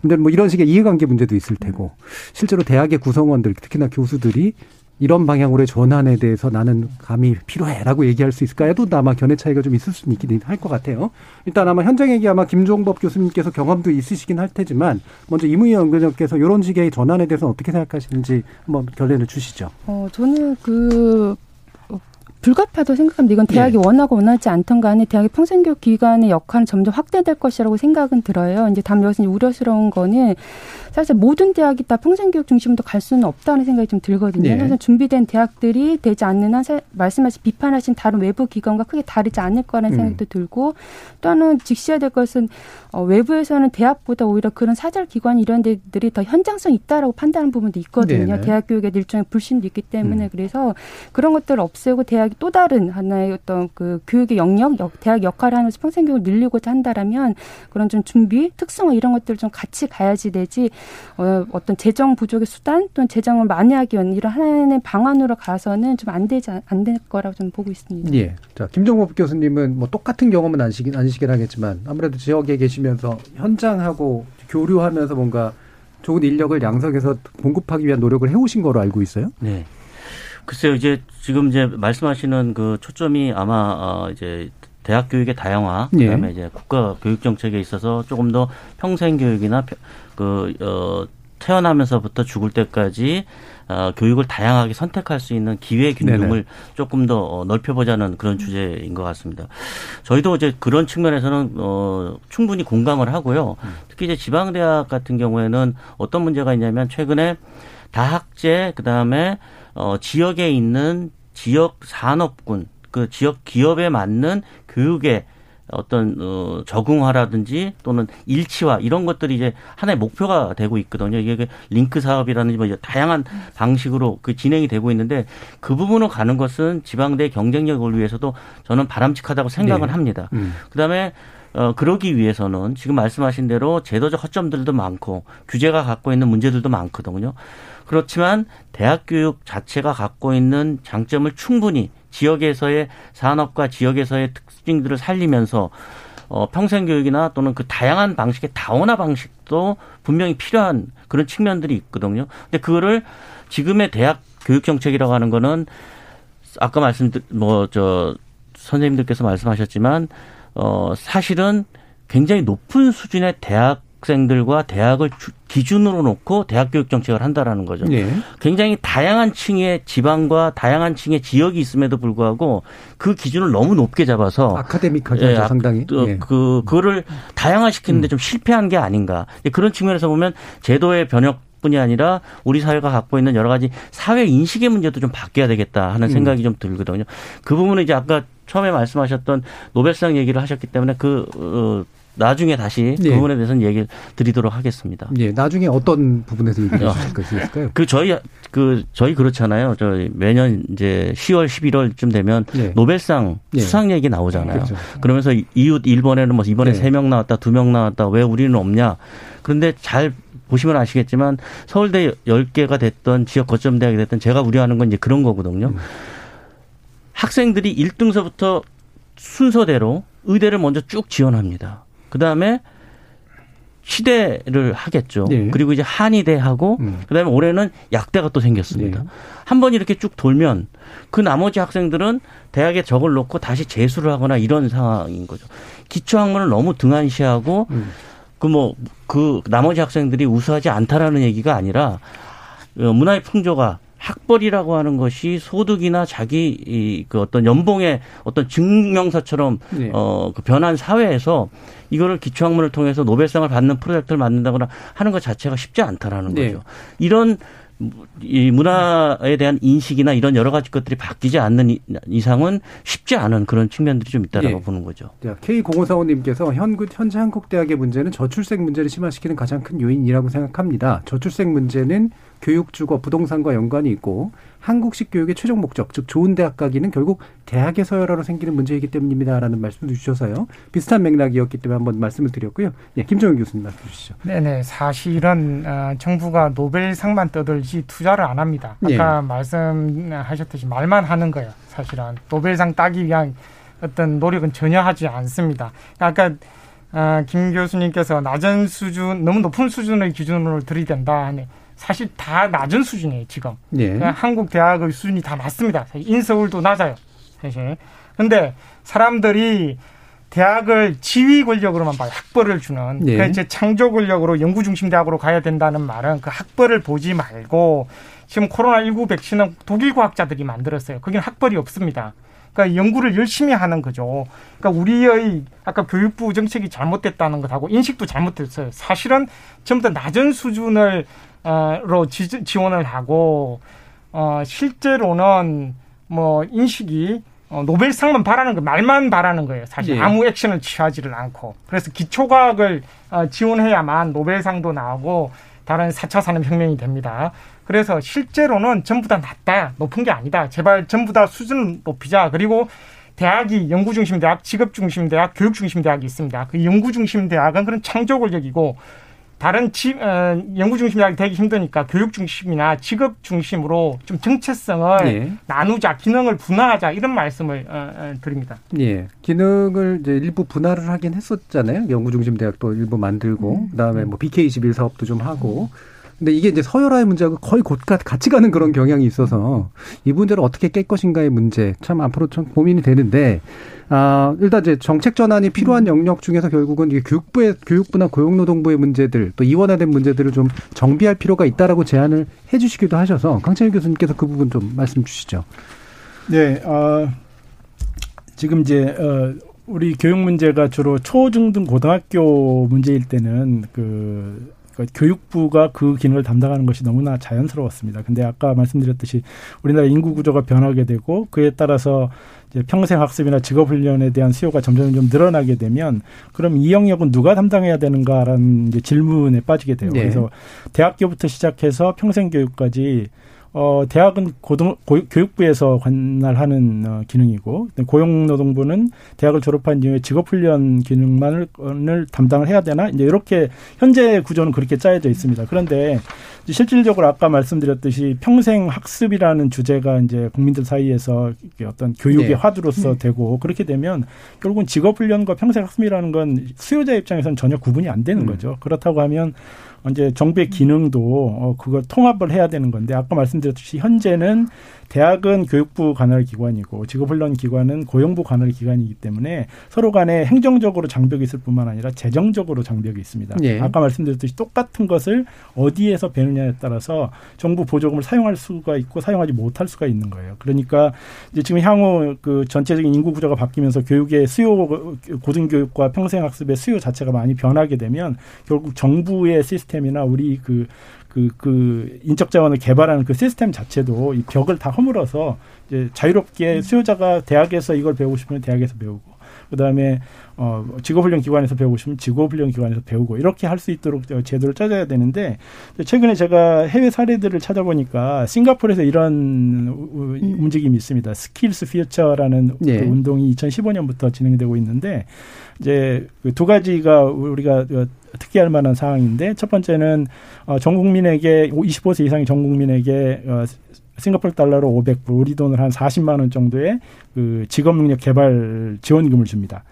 근데 뭐 이런 식의 이해관계 문제도 있을 테고 실제로 대학의 구성원들 특히나 교수들이 이런 방향으로의 전환에 대해서 나는 감이 필요해라고 얘기할 수 있을까에도 아마 견해 차이가 좀 있을 수는 있긴 할 것 같아요. 일단 아마 현장 얘기 아마 김종법 교수님께서 경험도 있으시긴 할 테지만 먼저 이무희 연구원께서 이런 식의 전환에 대해서 어떻게 생각하시는지 한번 결론을 주시죠. 어 저는 그 불가피하다고 생각합니다. 이건 대학이 네. 원하고 원하지 않던 간에 대학의 평생교육 기관의 역할은 점점 확대될 것이라고 생각은 들어요. 이제 다음 여기서 우려스러운 거는 사실 모든 대학이 다 평생교육 중심으로 갈 수는 없다는 생각이 좀 들거든요. 네. 그래서 준비된 대학들이 되지 않는 한 말씀하신 비판하신 다른 외부 기관과 크게 다르지 않을 거라는 음. 생각도 들고 또 하나는 직시해야 될 것은 어, 외부에서는 대학보다 오히려 그런 사절 기관 이런 데들이 더 현장성 있다라고 판단하는 부분도 있거든요. 네 대학 교육에 일종의 불신도 있기 때문에 음. 그래서 그런 것들을 없애고 대학 대학 또 다른 하나의 어떤 그 교육의 영역, 대학 역할을 하면서 평생 교육을 늘리고자 한다라면 그런 좀 준비, 특성화 이런 것들을 좀 같이 가야지 되지 어, 어떤 재정 부족의 수단 또는 재정을 만회하기 위한 이런 하나의 방안으로 가서는 좀 안 되지 안 될 거라고 좀 보고 있습니다. 예. 자 김종국 교수님은 뭐 똑같은 경험은 아니시긴 아니시긴 하겠지만 아무래도 지역에 계시면서 현장하고 교류하면서 뭔가 좋은 인력을 양성해서 공급하기 위한 노력을 해오신 거로 알고 있어요. 네. 글쎄요, 이제 지금 이제 말씀하시는 그 초점이 아마 어 이제 대학 교육의 다양화, 예. 그다음에 예. 이제 국가 교육 정책에 있어서 조금 더 평생 교육이나 그어 태어나면서부터 죽을 때까지 어, 교육을 다양하게 선택할 수 있는 기회 균형을 네네. 조금 더 어, 넓혀보자는 그런 주제인 것 같습니다. 저희도 이제 그런 측면에서는 어, 충분히 공감을 하고요. 음. 특히 이제 지방 대학 같은 경우에는 어떤 문제가 있냐면 최근에 다학제 그다음에 어, 지역에 있는 지역 산업군 그 지역 기업에 맞는 교육에 어떤 어 적응화라든지 또는 일치화 이런 것들이 이제 하나의 목표가 되고 있거든요. 이게 그 링크 사업이라든지 뭐 다양한 방식으로 그 진행이 되고 있는데 그 부분으로 가는 것은 지방대 경쟁력을 위해서도 저는 바람직하다고 생각을 네. 합니다. 음. 그다음에 어, 그러기 위해서는 지금 말씀하신 대로 제도적 허점들도 많고 규제가 갖고 있는 문제들도 많거든요. 그렇지만 대학 교육 자체가 갖고 있는 장점을 충분히 지역에서의 산업과 지역에서의 특징들을 살리면서 어, 평생 교육이나 또는 그 다양한 방식의 다원화 방식도 분명히 필요한 그런 측면들이 있거든요. 근데 그거를 지금의 대학 교육 정책이라고 하는 거는 아까 말씀 뭐저 선생님들께서 말씀하셨지만 어 사실은 굉장히 높은 수준의 대학 학생들과 대학을 기준으로 놓고 대학 교육 정책을 한다라는 거죠. 네. 굉장히 다양한 층의 지방과 다양한 층의 지역이 있음에도 불구하고 그 기준을 너무 높게 잡아서 아카데믹하죠, 예, 상당히. 그, 예. 그 그거를 다양화시키는데 음. 좀 실패한 게 아닌가. 그런 측면에서 보면 제도의 변혁 뿐이 아니라 우리 사회가 갖고 있는 여러 가지 사회 인식의 문제도 좀 바뀌어야 되겠다 하는 음. 생각이 음. 좀 들거든요. 그 부분은 이제 아까 처음에 말씀하셨던 노벨상 얘기를 하셨기 때문에 그 어, 나중에 다시 그 예. 부분에 대해서는 얘기를 드리도록 하겠습니다. 예, 나중에 어떤 부분에서 얘기를 하실 수 있을까요? 그 저희 그 저희 그렇잖아요. 저희 매년 이제 10월, 11월쯤 되면 예. 노벨상 예. 수상 얘기 나오잖아요. 그렇죠. 그러면서 이웃 일본에는 뭐 이번에 예. 세명 나왔다, 두 명 나왔다. 왜 우리는 없냐? 그런데 잘 보시면 아시겠지만 서울대 10개가 됐던 지역 거점 대학이 됐던 제가 우려하는 건 이제 그런 거거든요. 음. 학생들이 1등서부터 순서대로 의대를 먼저 쭉 지원합니다. 그 다음에 시대를 하겠죠. 네. 그리고 이제 한의대하고 음. 그다음에 올해는 약대가 또 생겼습니다. 네. 한번 이렇게 쭉 돌면 그 나머지 학생들은 대학에 적을 놓고 다시 재수를 하거나 이런 상황인 거죠. 기초학문을 너무 등한시하고 음. 그뭐그 뭐, 그 나머지 학생들이 우수하지 않다라는 얘기가 아니라 어, 문화의 풍조가 학벌이라고 하는 것이 소득이나 자기 이 그 어떤 연봉의 어떤 증명서처럼 네. 어그 변한 사회에서 이거를 기초학문을 통해서 노벨상을 받는 프로젝트를 만든다거나 하는 것 자체가 쉽지 않다라는 네. 거죠. 이런 이 문화에 대한 인식이나 이런 여러 가지 것들이 바뀌지 않는 이상은 쉽지 않은 그런 측면들이 좀 있다라고 예. 보는 거죠. K0545님께서 현, 현재 한국 대학의 문제는 저출생 문제를 심화시키는 가장 큰 요인이라고 생각합니다. 저출생 문제는 교육 주거, 부동산과 연관이 있고 한국식 교육의 최종 목적, 즉 좋은 대학 가기는 결국 대학의 서열화로 생기는 문제이기 때문입니다라는 말씀도 주셔서요. 비슷한 맥락이었기 때문에 한번 말씀을 드렸고요. 네, 김정은 교수님 말씀 주시죠. 네네. 사실은 어, 정부가 노벨상만 떠들지 투자를 안 합니다. 아까 네. 말씀하셨듯이 말만 하는 거예요. 사실은 노벨상 따기 위한 어떤 노력은 전혀 하지 않습니다. 아까 어, 김 교수님께서 낮은 수준, 너무 높은 수준의 기준으로 들이댄다 하니 사실 다 낮은 수준이에요, 지금. 예. 한국 대학의 수준이 다 낮습니다. 인서울도 낮아요, 사실. 근데 사람들이 대학을 지휘 권력으로만 봐요. 학벌을 주는. 예. 그러니까 이제 창조 권력으로 연구 중심 대학으로 가야 된다는 말은 그 학벌을 보지 말고 지금 코로나19 백신은 독일 과학자들이 만들었어요. 거기는 학벌이 없습니다. 그러니까 연구를 열심히 하는 거죠. 그러니까 우리의 아까 교육부 정책이 잘못됐다는 것하고 인식도 잘못됐어요. 사실은 전부 다 낮은 수준을 어로 지원을 하고 어 실제로는 뭐 인식이 어, 노벨상만 바라는 거 말만 바라는 거예요. 사실 예. 아무 액션을 취하지를 않고 그래서 기초과학을 어, 지원해야만 노벨상도 나오고 다른 4차 산업혁명이 됩니다. 그래서 실제로는 전부 다 낮다, 높은 게 아니다. 제발 전부 다 수준 높이자. 그리고 대학이 연구 중심 대학, 직업 중심 대학, 교육 중심 대학이 있습니다. 그 연구 중심 대학은 그런 창조 권력이고 다른 지, 어, 연구 중심 대학이 되기 힘드니까 교육 중심이나 직업 중심으로 좀 정체성을 예. 나누자, 기능을 분화하자 이런 말씀을 어, 어, 드립니다. 예, 기능을 이제 일부 분할을 하긴 했었잖아요. 연구 중심 대학도 일부 만들고 음. 그다음에 뭐 BK21 사업도 좀 하고. 근데 이게 이제 서열화의 문제하고 거의 곧 같이 가는 그런 경향이 있어서 이 문제를 어떻게 깰 것인가의 문제 참 앞으로 좀 고민이 되는데 아, 일단 이제 정책 전환이 필요한 영역 중에서 결국은 이게 교육부의 교육부나 고용노동부의 문제들 또 이원화된 문제들을 좀 정비할 필요가 있다라고 제안을 해 주시기도 하셔서 강찬일 교수님께서 그 부분 좀 말씀 주시죠. 네, 어, 지금 이제 어 우리 교육 문제가 주로 초중등 고등학교 문제일 때는 그 그러니까 교육부가 그 기능을 담당하는 것이 너무나 자연스러웠습니다. 근데 아까 말씀드렸듯이 우리나라 인구 구조가 변하게 되고 그에 따라서 이제 평생 학습이나 직업 훈련에 대한 수요가 점점 좀 늘어나게 되면 그럼 이 영역은 누가 담당해야 되는가라는 질문에 빠지게 돼요. 네. 그래서 대학교부터 시작해서 평생 교육까지 어, 대학은 고등, 고, 교육부에서 관할하는 어, 기능이고, 고용노동부는 대학을 졸업한 이후에 직업훈련 기능만을 담당을 해야 되나? 이제 이렇게 현재 구조는 그렇게 짜여져 있습니다. 그런데 실질적으로 아까 말씀드렸듯이 평생 학습이라는 주제가 이제 국민들 사이에서 어떤 교육의 네. 화두로서 네. 되고 그렇게 되면 결국은 직업훈련과 평생 학습이라는 건 수요자 입장에서는 전혀 구분이 안 되는 음. 거죠. 그렇다고 하면 이제 정부의 기능도 어 그걸 통합을 해야 되는 건데 아까 말씀드렸듯이 현재는 대학은 교육부 관할 기관이고 직업훈련 기관은 고용부 관할 기관이기 때문에 서로 간에 행정적으로 장벽이 있을 뿐만 아니라 재정적으로 장벽이 있습니다. 예. 아까 말씀드렸듯이 똑같은 것을 어디에서 배느냐에 따라서 정부 보조금을 사용할 수가 있고 사용하지 못할 수가 있는 거예요. 그러니까 이제 지금 향후 그 전체적인 인구 구조가 바뀌면서 교육의 수요 고등교육과 평생학습의 수요 자체가 많이 변하게 되면 결국 정부의 시스템 이나 우리 그 그, 그 인적 자원을 개발하는 그 시스템 자체도 이 벽을 다 허물어서 이제 자유롭게 음. 수요자가 대학에서 이걸 배우고 싶으면 대학에서 배우고 그다음에 어 직업훈련 기관에서 배우고 싶으면 직업훈련 기관에서 배우고 이렇게 할 수 있도록 제도를 짜줘야 되는데 최근에 제가 해외 사례들을 찾아보니까 싱가포르에서 이런 음. 움직임이 있습니다. SkillsFuture라는 네. 그 운동이 2015년부터 진행되고 있는데 이제 그 두 가지가 우리가 특이할 만한 상황인데 첫 번째는 어, 전 국민에게 25세 이상의 전 국민에게 어, 싱가포르 달러로 500불, 우리 돈으로 한 40만 원 정도의 그 직업 능력 개발 지원금을 줍니다.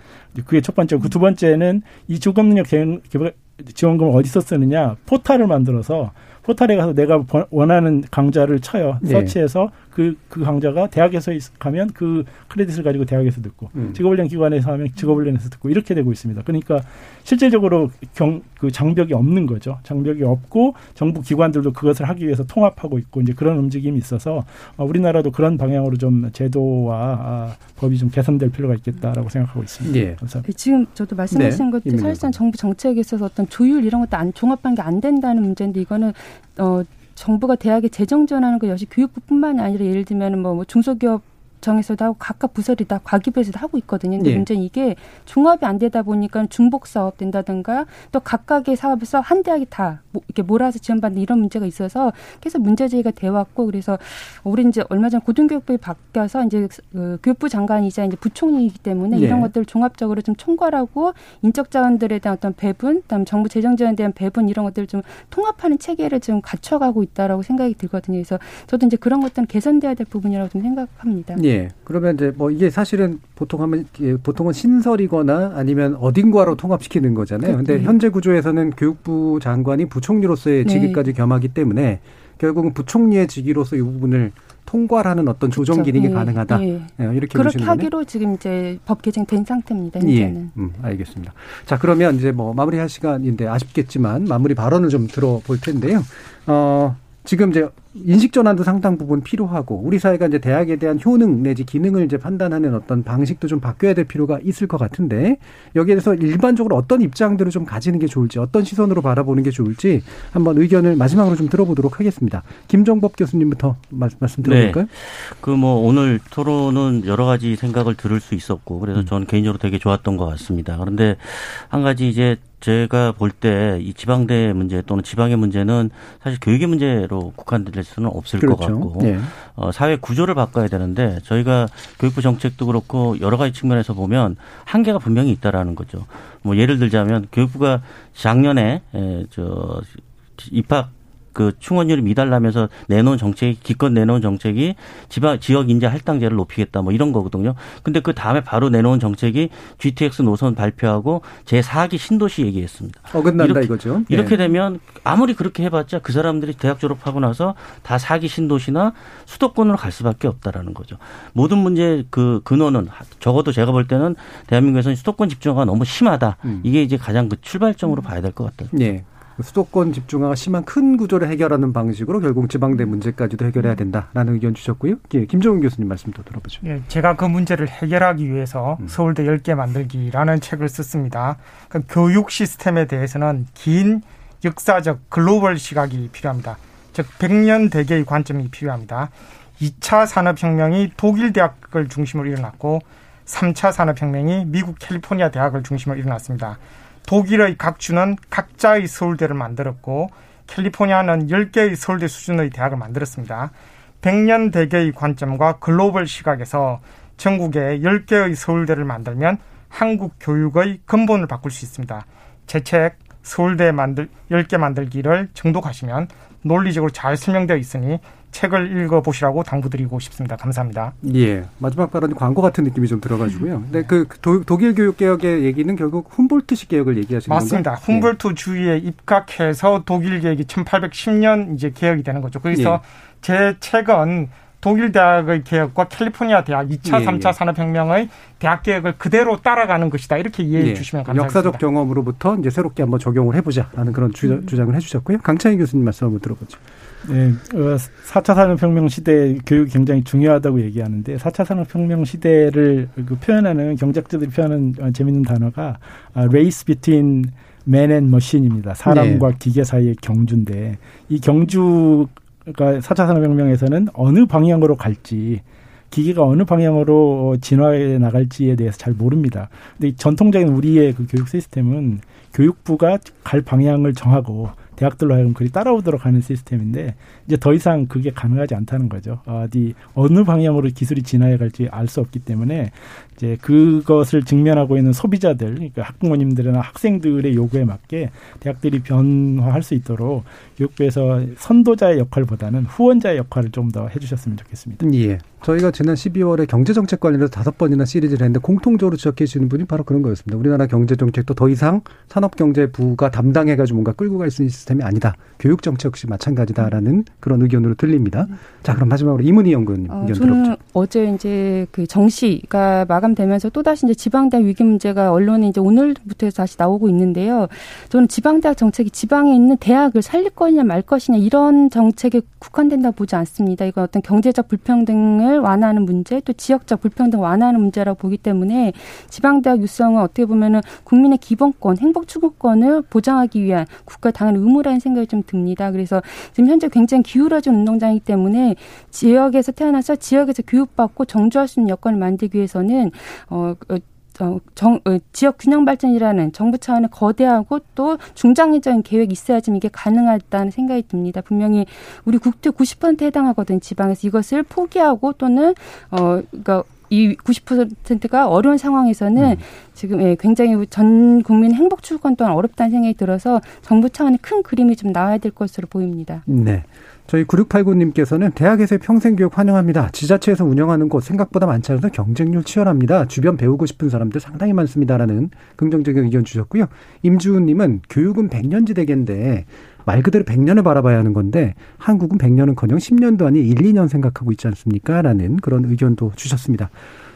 그게 첫 번째고 그 두 번째는 이 직업 능력 개발 지원금을 어디서 쓰느냐 포탈을 만들어서 포탈에 가서 내가 원하는 강좌를 쳐요. 네. 서치해서 그, 그 강좌가 대학에서 가면 그 크레딧을 가지고 대학에서 듣고 음. 직업훈련 기관에서 하면 직업훈련에서 듣고 이렇게 되고 있습니다. 그러니까 실질적으로 경, 그 장벽이 없는 거죠. 장벽이 없고 정부 기관들도 그것을 하기 위해서 통합하고 있고 이제 그런 움직임이 있어서 어, 우리나라도 그런 방향으로 좀 제도와 아, 법이 좀 개선될 필요가 있겠다라고 생각하고 있습니다. 예. 감사합니다. 지금 저도 말씀하신 네. 것도 사실상 정부 정책에 있어서 어떤 조율 이런 것도 안 종합한 게 안 된다는 문제인데 이거는 어 정부가 대학에 재정 지원하는 것 역시 교육부뿐만이 아니라 예를 들면 뭐, 뭐 중소기업 정에서도 하고 각각 부서리 다 과기부에서도 하고 있거든요. 근데 예. 문제는 이게 종합이 안 되다 보니까 중복 사업 된다든가 또 각각의 사업에서 한 대학이 다 이렇게 몰아서 지원받는 이런 문제가 있어서 계속 문제 제기가 돼 왔고 그래서 우리 이제 얼마 전 고등교육부에 바뀌어서 이제 그 교육부 장관이자 이제 부총리이기 때문에 예. 이런 것들 을 종합적으로 좀 총괄하고 인적 자원들에 대한 어떤 배분, 그다음 정부 재정 지원에 대한 배분 이런 것들을 좀 통합하는 체계를 좀 갖춰가고 있다라고 생각이 들거든요. 그래서 저도 이제 그런 것들은 개선돼야 될 부분이라고 좀 생각합니다. 예. 예. 그러면 이제 뭐 이게 사실은 보통 하면 보통은 신설이거나 아니면 어딘가로 통합시키는 거잖아요. 근데 네. 현재 구조에서는 교육부 장관이 부총리로서의 네. 직위까지 겸하기 때문에 결국은 부총리의 직위로서 이 부분을 통과하는 어떤 조정 그렇죠. 기능이 네. 가능하다. 네. 네. 이렇게 그렇게 하기로 지금 이제 법 개정된 상태입니다. 예. 현재는. 예. 음, 알겠습니다. 자 그러면 이제 뭐 마무리할 시간인데 아쉽겠지만 마무리 발언을 좀 들어볼 텐데요. 어, 지금 이제 인식 전환도 상당 부분 필요하고 우리 사회가 이제 대학에 대한 효능 내지 기능을 이제 판단하는 어떤 방식도 좀 바뀌어야 될 필요가 있을 것 같은데 여기에 대해서 일반적으로 어떤 입장들을 좀 가지는 게 좋을지 어떤 시선으로 바라보는 게 좋을지 한번 의견을 마지막으로 좀 들어보도록 하겠습니다. 김정법 교수님부터 말씀 들어볼까요? 네. 그뭐 오늘 토론은 여러 가지 생각을 들을 수 있었고 그래서 음. 저는 개인적으로 되게 좋았던 것 같습니다. 그런데 한 가지 이제 제가 볼 때 이 지방대 문제 또는 지방의 문제는 사실 교육의 문제로 국한될 수는 없을 그렇죠. 것 같고 네. 어, 사회 구조를 바꿔야 되는데 저희가 교육부 정책도 그렇고 여러 가지 측면에서 보면 한계가 분명히 있다라는 거죠. 뭐 예를 들자면 교육부가 작년에 에, 저 입학 그 충원율이 미달라면서 내놓은 정책이 기껏 내놓은 정책이 지방 지역 인재 할당제를 높이겠다 뭐 이런 거거든요. 근데 그 다음에 바로 내놓은 정책이 GTX 노선 발표하고 제 4기 신도시 얘기했습니다. 어긋난다 이렇게, 이거죠. 네. 이렇게 되면 아무리 그렇게 해봤자 그 사람들이 대학 졸업하고 나서 다 4기 신도시나 수도권으로 갈 수밖에 없다라는 거죠. 모든 문제 그 근원은 적어도 제가 볼 때는 대한민국에서는 수도권 집중화가 너무 심하다. 음. 이게 이제 가장 그 출발점으로 봐야 될 것 같아요. 네. 수도권 집중화가 심한 큰 구조를 해결하는 방식으로 결국 지방대 문제까지도 해결해야 된다라는 의견 주셨고요. 예, 김종훈 교수님 말씀 도 들어보죠. 예, 제가 그 문제를 해결하기 위해서 음. 서울대 10개 만들기라는 책을 썼습니다. 그러니까 교육 시스템에 대해서는 긴 역사적 글로벌 시각이 필요합니다. 즉 100년 대계의 관점이 필요합니다. 2차 산업혁명이 독일 대학을 중심으로 일어났고 3차 산업혁명이 미국 캘리포니아 대학을 중심으로 일어났습니다. 독일의 각 주는 각자의 서울대를 만들었고 캘리포니아는 10개의 서울대 수준의 대학을 만들었습니다. 100년 대계의 관점과 글로벌 시각에서 전국에 10개의 서울대를 만들면 한국 교육의 근본을 바꿀 수 있습니다. 제 책 서울대 만들 10개 만들기를 정독하시면 논리적으로 잘 설명되어 있으니 책을 읽어보시라고 당부드리고 싶습니다. 감사합니다. 예. 마지막 발언이 광고 같은 느낌이 좀 들어가지고요. 근데 그 도, 독일 교육 개혁의 얘기는 결국 훔볼트식 개혁을 얘기하시는 맞습니다. 건가요? 훔볼트 예. 주의에 입각해서 독일 개혁이 1810년 이제 개혁이 되는 거죠. 그래서 예. 제 책은 독일 대학의 개혁과 캘리포니아 대학 2차, 예, 3차 예. 산업혁명의 대학 개혁을 그대로 따라가는 것이다. 이렇게 이해해 예. 주시면 감사하겠습니다. 역사적 경험으로부터 이제 새롭게 한번 적용을 해보자라는 그런 주, 음. 장을 해주셨고요. 강창희 교수님 말씀 한번 들어보죠. 네, 4차 어, 산업혁명 시대 교육이 굉장히 중요하다고 얘기하는데 4차 산업혁명 시대를 그 표현하는 경제학자들이 표현하는 어, 재밌는 단어가 race between man and machine입니다. 사람과 네. 기계 사이의 경주인데 이 경주가 4차 산업혁명에서는 어느 방향으로 갈지 기계가 어느 방향으로 진화해 나갈지에 대해서 잘 모릅니다. 근데 전통적인 우리의 그 교육 시스템은 교육부가 갈 방향을 정하고 대학들로 하여금 그리 따라오도록 하는 시스템인데 이제 더 이상 그게 가능하지 않다는 거죠. 어디 어느 방향으로 기술이 진화해 갈지 알 수 없기 때문에 이제 그것을 직면하고 있는 소비자들, 그러니까 학부모님들이나 학생들의 요구에 맞게 대학들이 변화할 수 있도록 교육부에서 선도자의 역할보다는 후원자의 역할을 좀 더 해주셨으면 좋겠습니다. 예. 저희가 지난 12월에 경제정책 관련해서 다섯 번이나 시리즈를 했는데 공통적으로 지적해 주시는 분이 바로 그런 거였습니다. 우리나라 경제정책도 더 이상 산업경제부가 담당해가지고 뭔가 끌고 갈 수 있는 시스템이 아니다. 교육정책 역시 마찬가지다라는 그런 의견으로 들립니다. 자, 그럼 마지막으로 이문희 연구원님 어, 의견 들어보죠. 어제 이제 그 정시가 마감되면서 또다시 이제 지방대학 위기 문제가 언론에 이제 오늘부터 다시 나오고 있는데요. 저는 지방대학 정책이 지방에 있는 대학을 살릴 거냐 말 것이냐 이런 정책에 국한된다 보지 않습니다. 이건 어떤 경제적 불평등을 완화하는 문제 또 지역적 불평등 완화하는 문제라고 보기 때문에 지방대학 유성은 어떻게 보면은 국민의 기본권, 행복 추구권을 보장하기 위한 국가 당연 의무라는 생각이 좀 듭니다. 그래서 지금 현재 굉장히 기울어진 운동장이기 때문에 지역에서 태어나서 지역에서 교육받고 정주할 수 있는 여건을 만들기 위해서는 어, 어 어, 정, 어, 지역 균형 발전이라는 정부 차원의 거대하고 또 중장기적인 계획이 있어야지 이게 가능하다는 생각이 듭니다. 분명히 우리 국토 90%에 해당하거든 지방에서 이것을 포기하고 또는 어 그러니까 이 90%가 어려운 상황에서는 음. 지금 예, 굉장히 전 국민 행복 추구권 또한 어렵다는 생각이 들어서 정부 차원의 큰 그림이 좀 나와야 될 것으로 보입니다. 네. 저희 9689님께서는 대학에서의 평생교육 환영합니다. 지자체에서 운영하는 곳 생각보다 많지 않아서 경쟁률 치열합니다. 주변 배우고 싶은 사람들 상당히 많습니다라는 긍정적인 의견 주셨고요. 임주훈님은 교육은 백년지대계인데 말 그대로 100년을 바라봐야 하는 건데 한국은 100년은커녕 10년도 아닌 1, 2년 생각하고 있지 않습니까? 라는 그런 의견도 주셨습니다.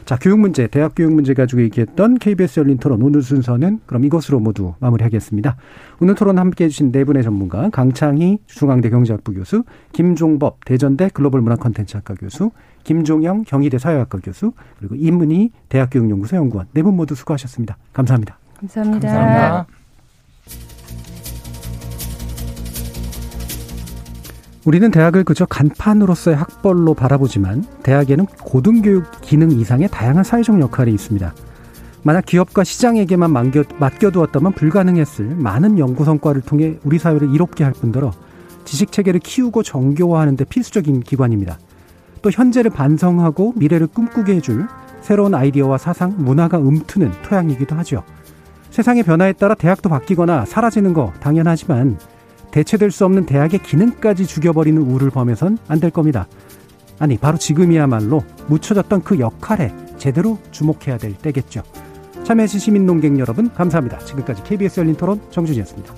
자, 교육 문제, 대학 교육 문제 가지고 얘기했던 KBS 열린 토론 오늘 순서는 그럼 이것으로 모두 마무리하겠습니다. 오늘 토론 함께 해주신 네 분의 전문가 강창희 중앙대 경제학부 교수, 김종법 대전대 글로벌 문화 컨텐츠학과 교수, 김종영 경희대 사회학과 교수, 그리고 임은희 대학교육연구소 연구원 네 분 모두 수고하셨습니다. 감사합니다. 감사합니다. 감사합니다. 우리는 대학을 그저 간판으로서의 학벌로 바라보지만 대학에는 고등교육 기능 이상의 다양한 사회적 역할이 있습니다. 만약 기업과 시장에게만 맡겨, 맡겨두었다면 불가능했을 많은 연구 성과를 통해 우리 사회를 이롭게 할 뿐더러 지식 체계를 키우고 정교화하는 데 필수적인 기관입니다. 또 현재를 반성하고 미래를 꿈꾸게 해줄 새로운 아이디어와 사상, 문화가 움트는 토양이기도 하죠. 세상의 변화에 따라 대학도 바뀌거나 사라지는 거 당연하지만 대체될 수 없는 대학의 기능까지 죽여버리는 우를 범해선 안 될 겁니다. 아니, 바로 지금이야말로 묻혀졌던 그 역할에 제대로 주목해야 될 때겠죠. 참여해주신 시민 농객 여러분, 감사합니다. 지금까지 KBS 열린 토론 정준이었습니다.